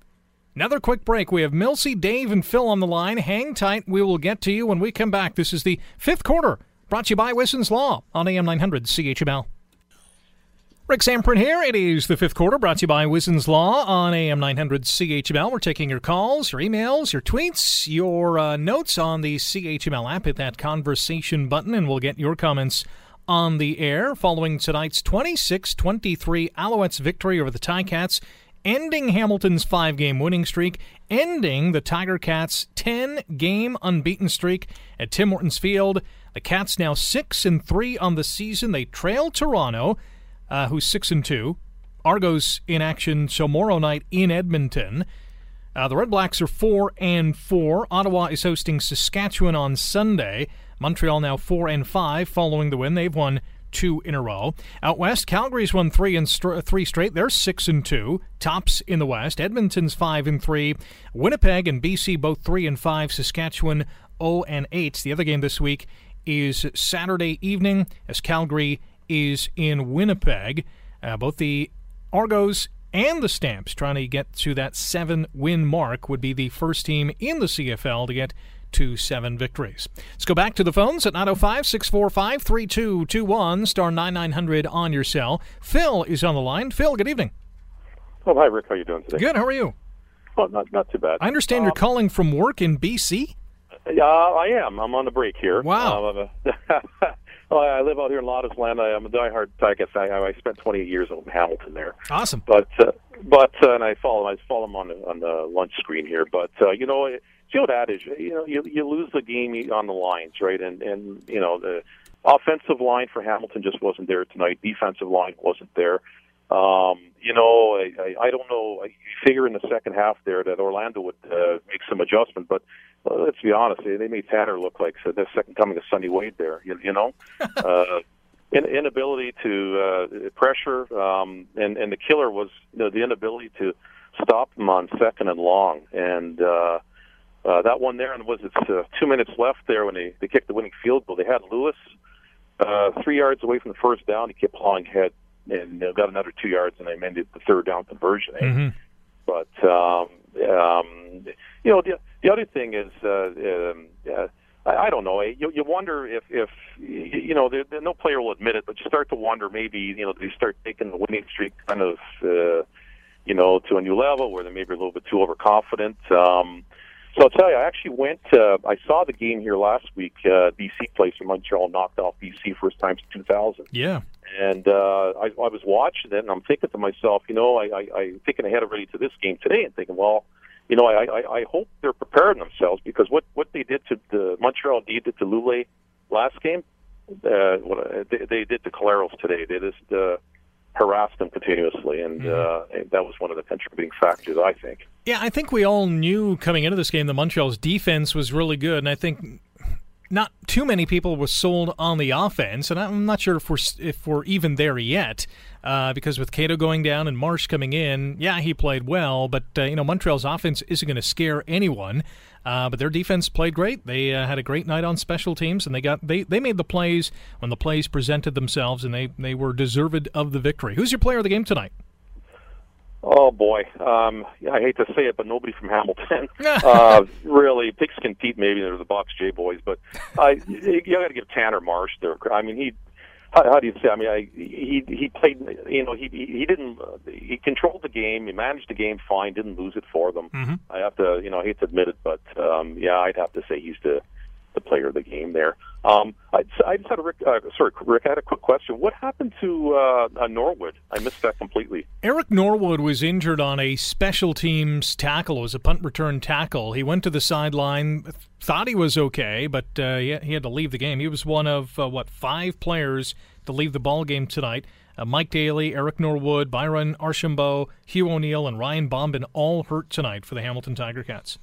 Another quick break. We have Milsey, Dave, and Phil on the line. Hang tight. We will get to you when we come back. This is the fifth quarter, brought to you by Wisson's Law on AM 900 CHML. Rick Zamperin here. It is the fifth quarter brought to you by Wisson's Law on AM 900 CHML. We're taking your calls, your emails, your tweets, your uh, notes on the CHML app. Hit that conversation button and we'll get your comments on the air following tonight's 26 23 Alouettes victory over the Ticats, ending Hamilton's five game winning streak, ending the Tiger Cats' 10 game unbeaten streak at Tim Hortons Field. The Cats now 6 and 3 on the season. They trail Toronto uh, who's six and two. Argos in action tomorrow night in Edmonton. Uh, the Red Blacks are four and four. Ottawa is hosting Saskatchewan on Sunday. Montreal now four and five following the win. They've won two in a row. Out west, Calgary's won three and st- three straight. They're six and two, tops in the west. Edmonton's five and three. Winnipeg and BC both three and five. Saskatchewan 0 and eight. The other game this week is Saturday evening as Calgary is in Winnipeg. Uh, both the Argos and the Stamps trying to get to that seven win mark would be the first team in the CFL to get to seven victories. Let's go back to the phones at 905 645 3221, star 9900 on your cell. Phil is on the line. Phil, good evening. Oh, hi, Rick. How are you doing today? Good. How are you? Oh, not, not too bad. I understand um, you're calling from work in BC? Yeah, uh, I am. I'm on the break here. Wow. Oh, I live out here in Lotus Land. I am a diehard Ticats fan. I, I spent 28 years in Hamilton there. Awesome. But uh, but uh, and I follow I follow them on the, on the lunch screen here. But uh, you know, the old adage, you know, you you lose the game on the lines, right? And and you know the offensive line for Hamilton just wasn't there tonight. Defensive line wasn't there. Um, you know, I, I, I don't know. I figure in the second half there that Orlando would uh, make some adjustment, but well, let's be honest, they made Tanner look like the second coming of Sonny Wade there. You, you know, uh, in, inability to uh, pressure, um, and and the killer was you know the inability to stop them on second and long, and uh, uh, that one there, and was it uh, two minutes left there when they they kicked the winning field goal. They had Lewis uh, three yards away from the first down. He kept plowing ahead and uh, got another two yards, and they mended the third down conversion. Eh? Mm-hmm. But um, um, you know the the other thing is, uh, um, uh, I, I don't know. Eh, you, you wonder if, if you know, there, there, no player will admit it, but you start to wonder maybe, you know, they start taking the winning streak kind of, uh, you know, to a new level where they're maybe a little bit too overconfident. Um, so I'll tell you, I actually went. Uh, I saw the game here last week. Uh, BC plays from Montreal, knocked off BC first time since 2000. Yeah. And uh, I, I was watching it, and I'm thinking to myself, you know, I, I, I'm thinking ahead already to this game today, and thinking, well, you know, I, I, I hope they're preparing themselves because what what they did to the Montreal did to Lulay last game, uh, what they, they did to Collaros today. They just uh, harassed them continuously, and mm-hmm. uh, that was one of the contributing factors, I think. Yeah, I think we all knew coming into this game that Montreal's defense was really good, and I think not too many people were sold on the offense, and I'm not sure if we're if we're even there yet uh, because with Cato going down and Marsh coming in, yeah, he played well, but uh, you know Montreal's offense isn't going to scare anyone. Uh, but their defense played great. They uh, had a great night on special teams, and they got they, they made the plays when the plays presented themselves, and they they were deserved of the victory. Who's your player of the game tonight? Oh boy, um, I hate to say it, but nobody from Hamilton. uh, really, Pigskin Pete maybe they're the Box J boys, but I you got to give Tanner Marsh there. I mean, he how, how do you say? I mean, I, he he played. You know, he he didn't. He controlled the game. He managed the game fine. Didn't lose it for them. Mm-hmm. I have to. You know, I hate to admit it, but um, yeah, I'd have to say he's the the player of the game there. Um, I, I just had a Rick, uh, sorry, Rick. I had a quick question. What happened to uh, uh, Norwood? I missed that completely. Eric Norwood was injured on a special teams tackle. It was a punt return tackle. He went to the sideline, thought he was okay, but uh, he, he, had to leave the game. He was one of uh, what five players to leave the ball game tonight. Uh, Mike Daly, Eric Norwood, Byron Archambault, Hugh O'Neill, and Ryan Bomben all hurt tonight for the Hamilton Tiger Cats.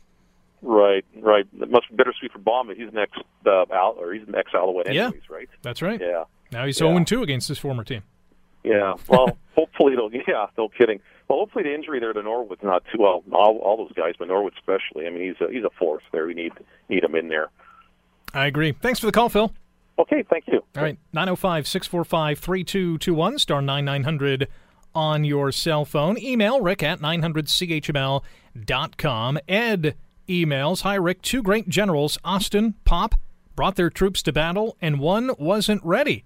Right, right. It must be bittersweet for Baum. He's an ex uh, Al, or he's an ex Yeah. anyways, right? That's right. Yeah, Now he's Yeah. 0 2 against his former team. yeah. Well, hopefully they'll. Yeah, no kidding. Well, hopefully the injury there to Norwood's not too well. All, all those guys, but Norwood especially. I mean, he's a, he's a force there. We need need him in there. I agree. Thanks for the call, Phil. Okay, thank you. All right, 905 645 3221, star 9900 on your cell phone. Email rick at 900chml.com. Ed emails Hi, Rick. Two great generals, Austin, Popp, brought their troops to battle, and one wasn't ready,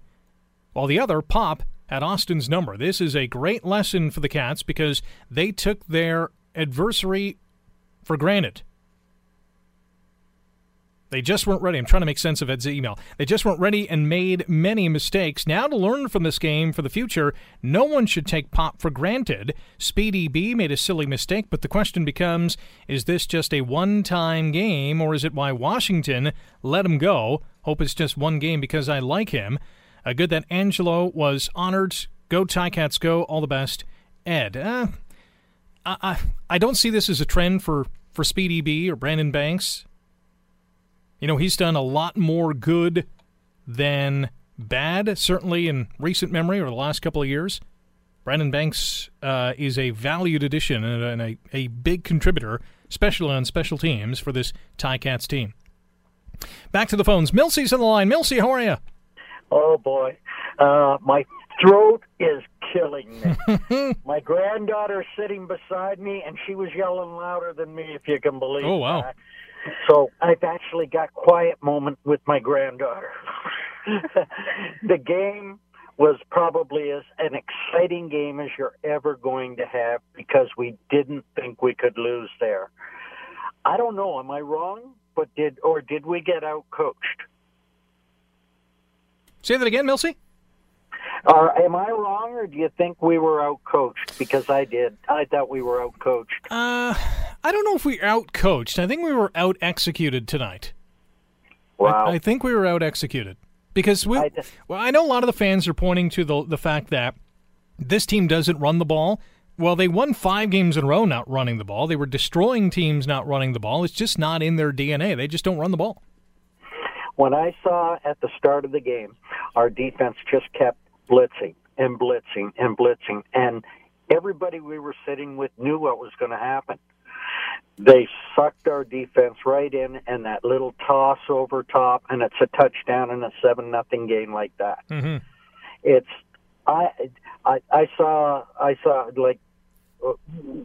while the other, Popp, had Austin's number. This is a great lesson for the Cats because they took their adversary for granted. They just weren't ready. I'm trying to make sense of Ed's email. They just weren't ready and made many mistakes. Now, to learn from this game for the future, no one should take Popp for granted. Speedy B made a silly mistake, but the question becomes is this just a one time game, or is it why Washington let him go? Hope it's just one game because I like him. Uh, good that Angelo was honored. Go Ticats, go. All the best. Ed. Uh, I, I, I don't see this as a trend for, for Speedy B or Brandon Banks. You know, he's done a lot more good than bad, certainly in recent memory or the last couple of years. Brandon Banks uh, is a valued addition and, a, and a, big contributor, especially on special teams for this Ticats team. Back to the phones. Milsey's on the line. Milsey, how are you? Oh boy, uh, my throat is killing me. my granddaughter's sitting beside me, and she was yelling louder than me, if you can believe. Oh, wow. that. So I've actually got quiet moment with my granddaughter. the game was probably as an exciting game as you're ever going to have because we didn't think we could lose there. I don't know. Am I wrong? But did or did we get out coached? Say that again, Milsey. Uh, am I wrong, or do you think we were outcoached? Because I did. I thought we were outcoached. Uh, I don't know if we out coached. I think we were out executed tonight. Wow. I, I think we were out executed because we. well, I know a lot of the fans are pointing to the the fact that this team doesn't run the ball. Well, they won five games in a row not running the ball. They were destroying teams not running the ball. It's just not in their DNA. They just don't run the ball. When I saw at the start of the game, our defense just kept blitzing and blitzing and blitzing, and everybody we were sitting with knew what was going to happen. They sucked our defense right in, and that little toss over top, and it's a touchdown in a seven nothing game like that. Mm-hmm. It's I I I saw I saw like uh,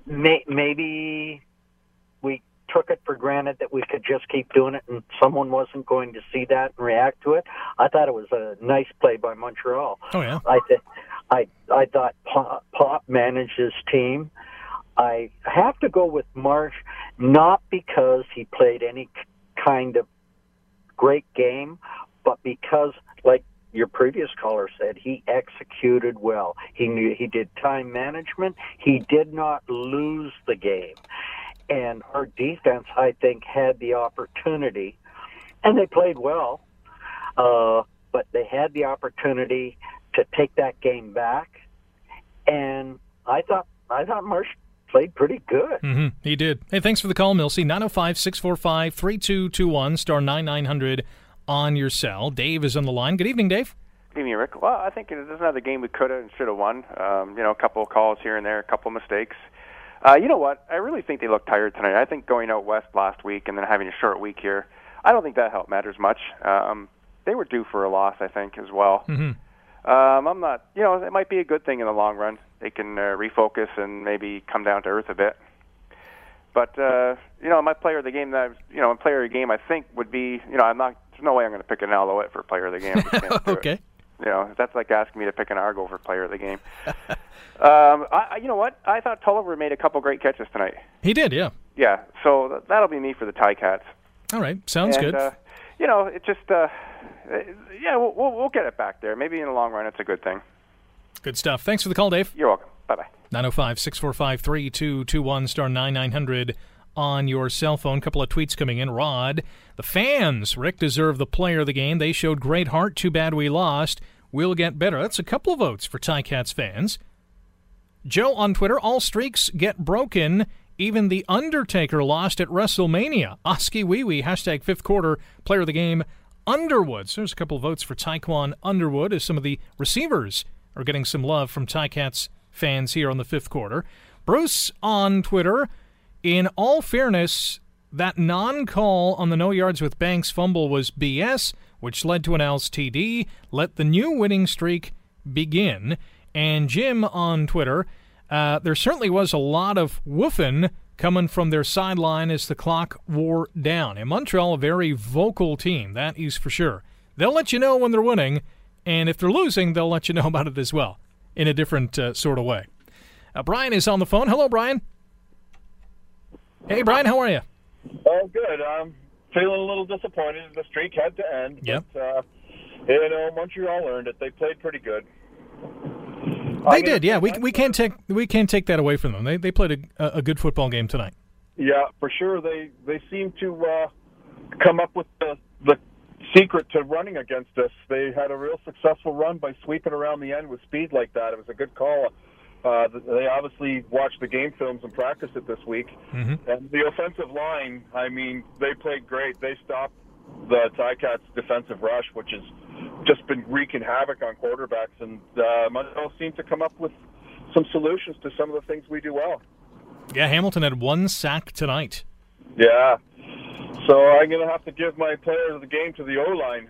may, maybe took it for granted that we could just keep doing it and someone wasn't going to see that and react to it. I thought it was a nice play by Montreal. Oh yeah. I th- I I thought Popp, Popp managed his team. I have to go with Marsh not because he played any kind of great game, but because like your previous caller said, he executed well. He knew he did time management. He did not lose the game. And our defense, I think, had the opportunity, and they played well, uh, but they had the opportunity to take that game back. And I thought, I thought Marsh played pretty good. Mm-hmm. He did. Hey, thanks for the call, Milsey. 905 645 3221, star 9900 on your cell. Dave is on the line. Good evening, Dave. Good evening, Rick. Well, I think there's another game we could have and should have won. Um, you know, a couple of calls here and there, a couple of mistakes. Uh, you know what? I really think they look tired tonight. I think going out west last week and then having a short week here, I don't think that helped matters much. Um, they were due for a loss, I think, as well. Mm-hmm. Um, I'm not. You know, it might be a good thing in the long run. They can uh, refocus and maybe come down to earth a bit. But uh, you know, my player of the game that I, you know, my player of the game, I think would be. You know, I'm not. There's no way I'm going to pick an Alouette for player of the game. I just can't do it. okay. You know, that's like asking me to pick an Argo for player of the game. um, I, you know what? I thought Toliver made a couple great catches tonight. He did, yeah. Yeah, so th- that'll be me for the Ticats. All right. Sounds and, good. Uh, you know, it just, uh, uh, yeah, we'll, we'll, we'll get it back there. Maybe in the long run, it's a good thing. Good stuff. Thanks for the call, Dave. You're welcome. Bye bye. 905 645 3221 star 9900 on your cell phone. Couple of tweets coming in. Rod, the fans, Rick, deserve the player of the game. They showed great heart. Too bad we lost. We'll get better. That's a couple of votes for Ticats fans. Joe on Twitter, all streaks get broken Even The Undertaker lost at WrestleMania. Oskee Wee Wee, hashtag fifth quarter player of the game, Underwood. So there's a couple of votes for Tiquan Underwood as some of the receivers are getting some love from Ticats fans here on the fifth quarter. Bruce on Twitter, in all fairness, that non call on the no yards with Banks fumble was BS, which led to an Al's TD. Let the new winning streak begin. And Jim on Twitter, uh, there certainly was a lot of woofing coming from their sideline as the clock wore down. And Montreal, a very vocal team, that is for sure. They'll let you know when they're winning, and if they're losing, they'll let you know about it as well in a different uh, sort of way. Uh, Brian is on the phone. Hello, Brian. Hey, Brian, how are you? Oh, good. I'm feeling a little disappointed. The streak had to end. Yep. But, uh, you know, Montreal earned it. They played pretty good. They did, yeah. We, we can't take we can't take that away from them. They they played a, a good football game tonight. Yeah, for sure. They they seem to uh, come up with the the secret to running against us. They had a real successful run by sweeping around the end with speed like that. It was a good call. Uh, they obviously watched the game films and practiced it this week. Mm-hmm. And the offensive line, I mean, they played great. They stopped the Ticats' defensive rush, which has just been wreaking havoc on quarterbacks. And uh, Montreal seemed to come up with some solutions to some of the things we do well. Yeah, Hamilton had one sack tonight. Yeah. So I'm going to have to give my player of the game to the O line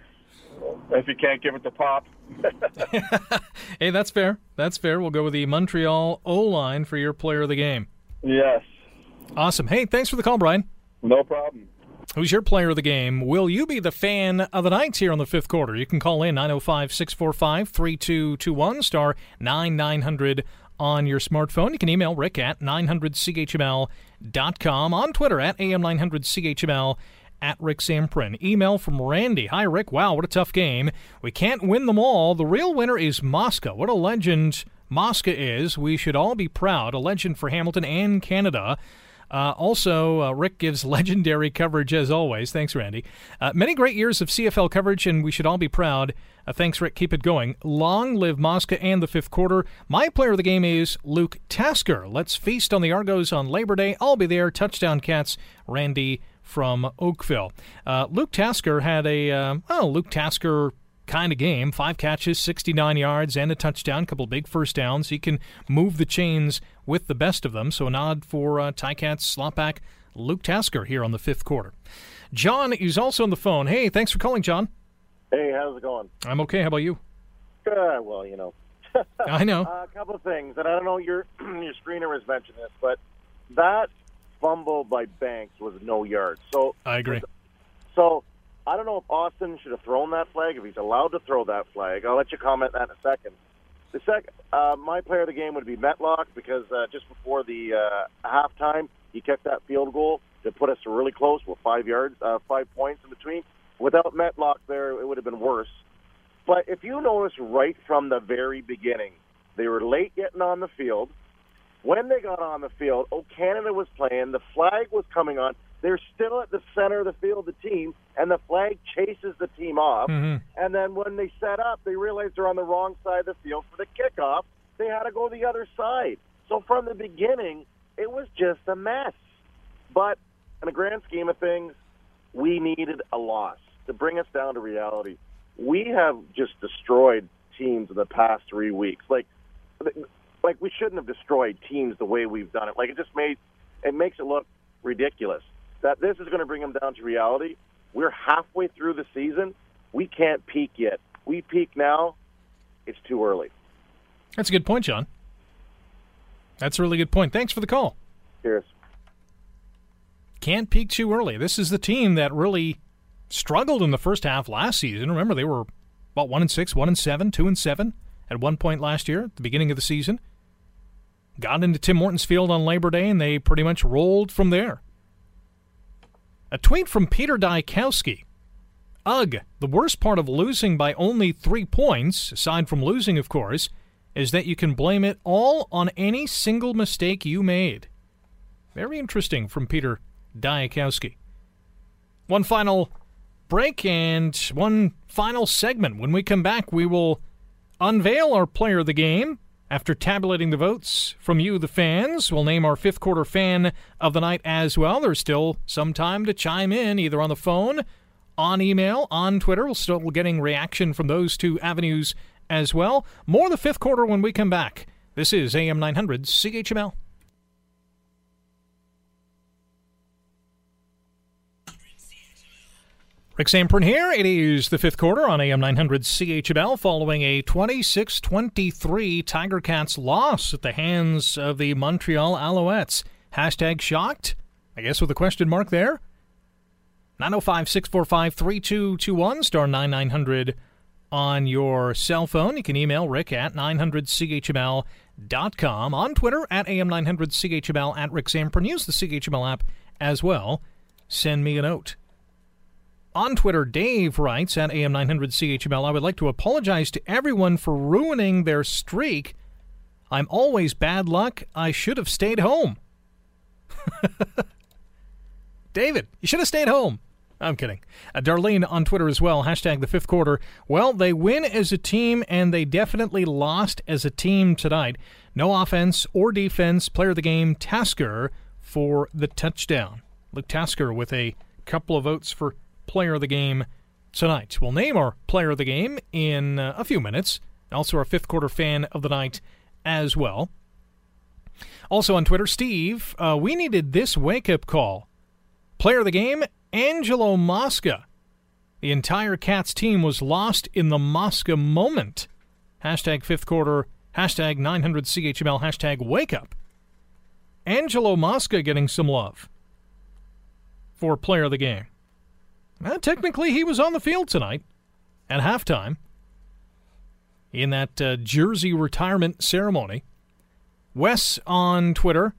if you can't give it to Popp. hey, that's fair. That's fair. We'll go with the Montreal O line for your player of the game. Yes. Awesome. Hey, thanks for the call, Brian. No problem. Who's your player of the game? Will you be the fan of the night here on the fifth quarter? You can call in 905 645 3221 star 9900 on your smartphone. You can email rick at 900chml.com, on Twitter at am900chml, at Rick Zamperin. Email from Randy. Hi, Rick. Wow, what a tough game. We can't win them all. The real winner is Mosca. What a legend Mosca is. We should all be proud. A legend for Hamilton and Canada. Uh, also, uh, Rick gives legendary coverage as always. Thanks, Randy. Uh, many great years of CFL coverage, and we should all be proud. Uh, thanks, Rick. Keep it going. Long live Mosca and the fifth quarter. My player of the game is Luke Tasker. Let's feast on the Argos on Labor Day. I'll be there. Touchdown Cats. Randy from Oakville. Uh, Luke Tasker had a oh Luke Tasker kind of game. Five catches, 69 yards, and a touchdown. A couple big first downs. He can move the chains with the best of them. So a nod for uh, Ticats slotback Luke Tasker here on the fifth quarter. John is also on the phone. Hey, thanks for calling, John. Hey, how's it going? I'm okay. How about you? Uh, well, you know. I know. Uh, a couple of things, and I don't know your your screener has mentioned this, but that fumble by Banks was no yards. So I agree. So I don't know if Austin should have thrown that flag, if he's allowed to throw that flag. I'll let you comment that in a second. The second, uh, my player of the game would be Medlock because uh, just before the uh, halftime, he kicked that field goal to put us really close with five yards, uh, five points in between. Without Medlock there, it would have been worse. But if you notice right from the very beginning, they were late getting on the field. When they got on the field, oh, Canada was playing. The flag was coming on. They're still at the center of the field, the team, and the flag chases the team off. Mm-hmm. And then when they set up, they realize they're on the wrong side of the field for the kickoff. They had to go the other side. So from the beginning, it was just a mess. But in the grand scheme of things, we needed a loss to bring us down to reality. We have just destroyed teams in the past three weeks. Like, like we shouldn't have destroyed teams the way we've done it. Like it just made it makes it look ridiculous. That this is going to bring them down to reality. We're halfway through the season. We can't peak yet. We peak now. It's too early. That's a good point, John. That's a really good point. Thanks for the call. Cheers. Can't peak too early. This is the team that really struggled in the first half last season. Remember, they were about one and six, one and seven, two and seven at one point last year, at the beginning of the season. Got into Tim Hortons Field on Labor Day, and they pretty much rolled from there. A tweet from Peter Dyakowski. Ugh, the worst part of losing by only three points, aside from losing, of course, is that you can blame it all on any single mistake you made. Very interesting from Peter Dyakowski. One final break and one final segment. When we come back, we will unveil our player of the game After tabulating the votes from you, the fans, we'll name our fifth quarter fan of the night as well. There's still some time to chime in, either on the phone, on email, on Twitter. We're still getting reaction from those two avenues as well. More the fifth quarter when we come back. This is AM 900 CHML. Rick Zamperin here. It is the fifth quarter on AM 900 CHML following a 26 23 Tiger Cats loss at the hands of the Montreal Alouettes. Hashtag shocked? I guess with a question mark there. 905 645 3221, star 9900 on your cell phone. You can email rick at 900CHML.com. On Twitter at AM900CHML at Rick Zamperin. Use the CHML app as well. Send me a note. On Twitter, Dave writes at AM900CHML, I would like to apologize to everyone for ruining their streak. I'm always bad luck. I should have stayed home. David, you should have stayed home. I'm kidding. Uh, Darlene on Twitter as well. Hashtag the fifth quarter. Well, they win as a team, and they definitely lost as a team tonight. No offense or defense. Player of the game, Tasker, for the touchdown. Luke Tasker with a couple of votes for player of the game tonight. We'll name our player of the game in uh, a few minutes. Also, our fifth quarter fan of the night as well. Also on Twitter, Steve, uh, we needed this wake up call. Player of the game, Angelo Mosca. The entire Cats team was lost in the Mosca moment. Hashtag fifth quarter, hashtag 900CHML, hashtag wake up. Angelo Mosca getting some love for player of the game. Well, technically, he was on the field tonight at halftime in that uh, jersey retirement ceremony. Wes on Twitter,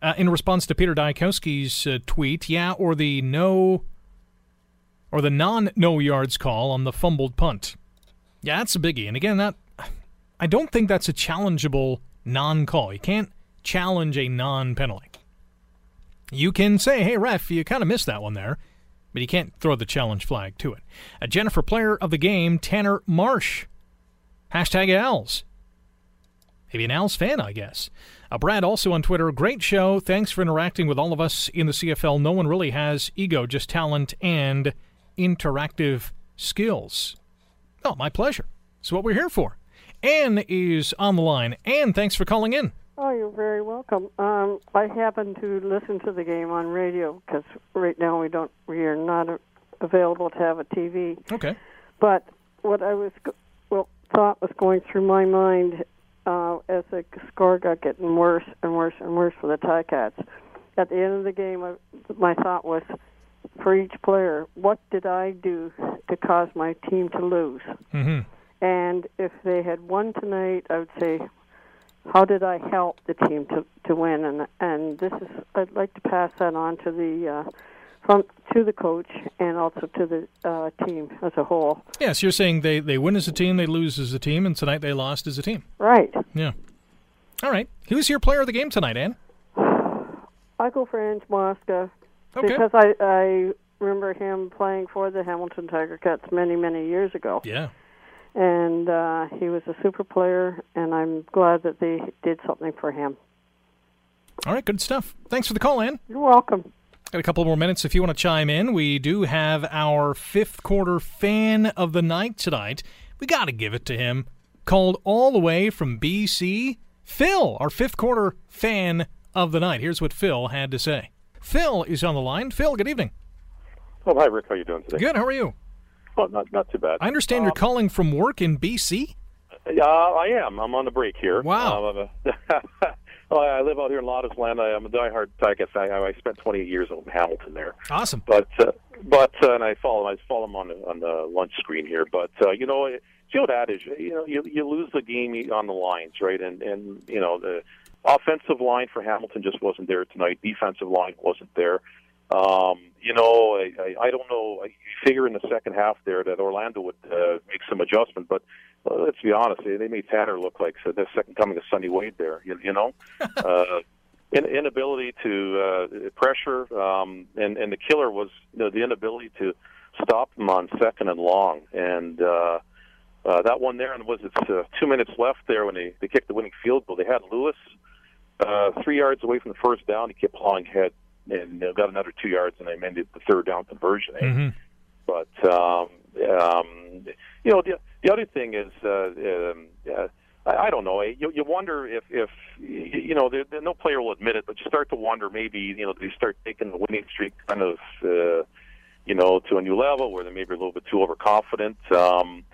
uh, in response to Peter Dyakowski's uh, tweet, yeah, or the no, or the non no yards call on the fumbled punt. Yeah, that's a biggie. And again, that I don't think that's a challengeable non call. You can't challenge a non penalty. You can say, hey, ref, you kind of missed that one there but you can't throw the challenge flag to it. A Jennifer player of the game, Tanner Marsh. Hashtag Als. Maybe an Als fan, I guess. Uh, Brad also on Twitter. Great show. Thanks for interacting with all of us in the CFL. No one really has ego, just talent and interactive skills. Oh, my pleasure. It's what we're here for. Anne is on the line. Anne, thanks for calling in. Oh, you're very welcome. Um, I happen to listen to the game on radio because right now we don't, we are not available to have a TV. Okay. But what I was, well, thought was going through my mind uh, as the score got getting worse and worse and worse for the Ticats. At the end of the game, I, my thought was, for each player, what did I do to cause my team to lose? Mm-hmm. And if they had won tonight, I would say, how did I help the team to to win? And and this is I'd like to pass that on to the uh, from to the coach and also to the uh, team as a whole. Yes, you're saying they they win as a team, they lose as a team, and tonight they lost as a team. Right. Yeah. All right. Who's your player of the game tonight, Ann? I go for Ange Mosca Okay. because I I remember him playing for the Hamilton Tiger Cats many many years ago. Yeah. And uh, he was a super player, and I'm glad that they did something for him. All right, good stuff. Thanks for the call, Ann. You're welcome. Got a couple more minutes if you want to chime in. We do have our fifth quarter fan of the night tonight. We got to give it to him. Called all the way from BC, Phil, our fifth quarter fan of the night. Here's what Phil had to say. Phil is on the line. Phil, good evening. Oh, hi, Rick. How you doing today? Good. How are you? Oh, not not too bad. I understand Um, you're calling from work in BC. Yeah, I am. I'm on the break here. Wow. Um, oh, I live out here in Lotus Land. I, I'm a diehard Tigers fan. I, I spent 28 years in Hamilton there. Awesome. But uh, but uh, and I follow I follow them on the, on the lunch screen here. But uh, you know, you know that is you know you you lose the game on the lines, right? And and you know the offensive line for Hamilton just wasn't there tonight. Defensive line wasn't there. Um, you know, I, I, I don't know. I figure in the second half there that Orlando would uh, make some adjustment, but uh, let's be honest, they, they made Tanner look like so the second coming of Sonny Wade there. You, you know, uh, in, inability to uh, pressure, um, and and the killer was you know, the inability to stop them on second and long, and uh, uh, that one there, and was it uh, two minutes left there when they they kicked the winning field goal? They had Lewis uh, three yards away from the first down. He kept plowing ahead and uh, got another two yards, and they mended the third down conversion. Mm-hmm. But um, um, you know, the the other thing is, uh, um, uh, I, I don't know. You, you wonder if if you know, there, there, no player will admit it, but you start to wonder maybe you know they start taking the winning streak kind of uh, you know to a new level where they're maybe a little bit too overconfident. Um,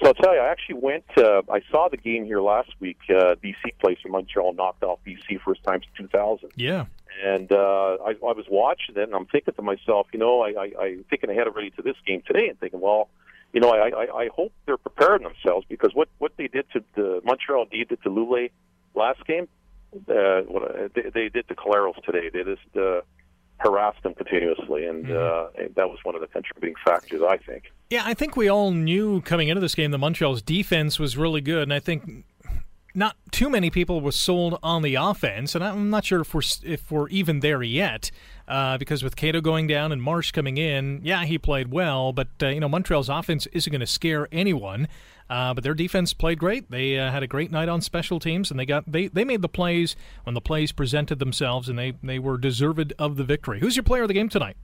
so I'll tell you, I actually went. Uh, I saw the game here last week. Uh, BC plays for Montreal, knocked off BC first time since 2000 Yeah. And uh, I, I was watching it, and I'm thinking to myself, you know, I, I, I'm thinking ahead already to this game today, and thinking, well, you know, I, I, I hope they're preparing themselves because what what they did to the Montreal did to Lulay last game, uh, what uh, they, they did to Collaros today. They just uh, harassed them continuously, and uh, and that was one of the contributing factors, I think. Yeah, I think we all knew coming into this game that Montreal's defense was really good, and I think not too many people were sold on the offense, and I'm not sure if we're if we're even there yet. Uh, because with Cato going down and Marsh coming in, yeah, he played well, but uh, you know Montreal's offense isn't going to scare anyone. Uh, but their defense played great. They uh, had a great night on special teams, and they got they, they made the plays when the plays presented themselves, and they they were deserved of the victory. Who's your player of the game tonight?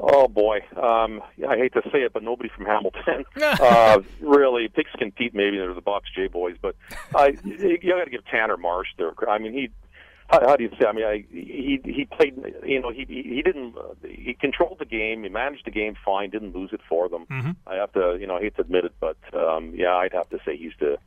Oh boy, um, I hate to say it, but nobody from Hamilton. uh, really, Pigskin Pete maybe there's the Box J boys, but I you got to give Tanner Marsh there. I mean, he how, how do you say? I mean, I, he he played. You know, he he, he didn't. Uh, he controlled the game. He managed the game fine. Didn't lose it for them. Mm-hmm. I have to. You know, I hate to admit it, but um, yeah, I'd have to say he's the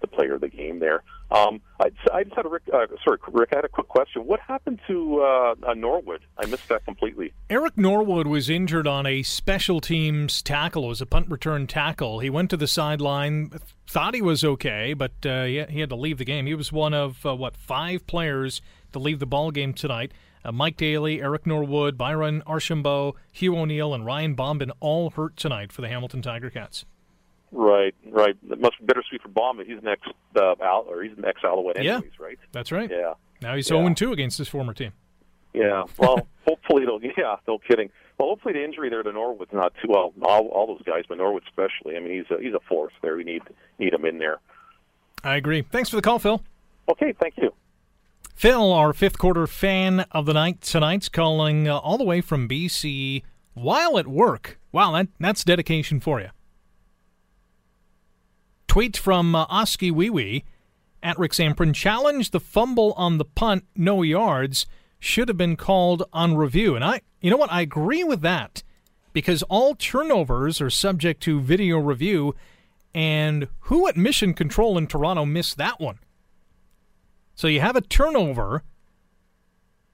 the player of the game there. Um, I, I just had a Rick, uh, sorry, Rick. I had a quick question. What happened to uh, uh, Norwood? I missed that completely. Eric Norwood was injured on a special teams tackle. It was a punt return tackle. He went to the sideline, thought he was okay, but uh, he, he had to leave the game. He was one of, uh, what, five players to leave the ball game tonight. Mike Daly, Eric Norwood, Byron Archambault, Hugh O'Neill, and Ryan Bomben all hurt tonight for the Hamilton Tiger Cats. Right, right. It must be bittersweet for Baum. He's an ex uh, Al, or he's an ex Alouette, Yeah. right? That's right. Yeah. Now he's Yeah. 0 2 against his former team. Yeah. Well, hopefully they'll. Yeah, no kidding. Well, hopefully the injury there to Norwood's not too well. All, all those guys, but Norwood especially. I mean, he's a he's a force there. We need need him in there. I agree. Thanks for the call, Phil. Okay, thank you. Phil, our fifth quarter fan of the night tonight's calling uh, all the way from BC while at work. Wow, that, that's dedication for you. Tweet from uh, Oskee Wee Wee at Rick Zamperin challenged the fumble on the punt, no yards, should have been called on review. And I, you know what, I agree with that because all turnovers are subject to video review. And who at Mission Control in Toronto missed that one? So you have a turnover.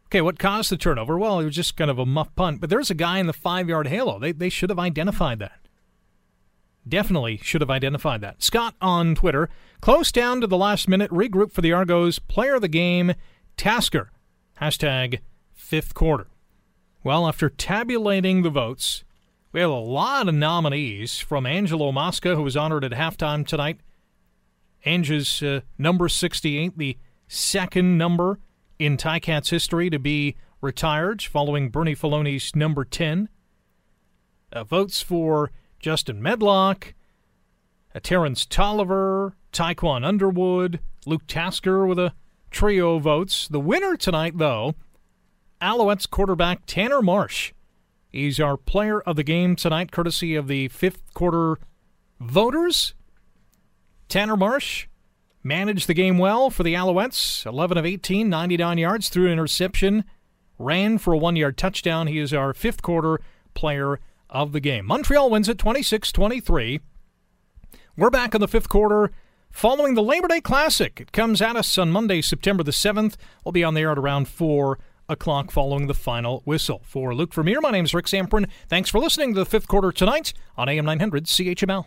Okay, what caused the turnover? Well, it was just kind of a muff punt, but there's a guy in the five yard halo. They, they should have identified that. Definitely should have identified that. Scott on Twitter, close down to the last minute, regroup for the Argos, player of the game, Tasker. Hashtag fifth quarter. Well, after tabulating the votes, we have a lot of nominees from Angelo Mosca, who was honored at halftime tonight. Ange's uh, number 68, the second number in Ticats history to be retired, following Bernie Faloney's number 10. Uh, votes for Justin Medlock, Terrence Toliver, Tiquan Underwood, Luke Tasker with a trio votes. The winner tonight, though, Alouettes quarterback Tanner Marsh. He's our player of the game tonight, courtesy of the fifth quarter voters. Tanner Marsh managed the game well for the Alouettes. 11 of 18, 99 yards, an interception, ran for a one yard touchdown. He is our fifth quarter player of the game. Montreal wins it 26 23. We're back in the fifth quarter following the Labor Day Classic. It comes at us on Monday, September the 7th. We'll be on the air at around 4 o'clock following the final whistle. For Luke Vermeer, my name is Rick Zamperin. Thanks for listening to the fifth quarter tonight on AM 900 CHML.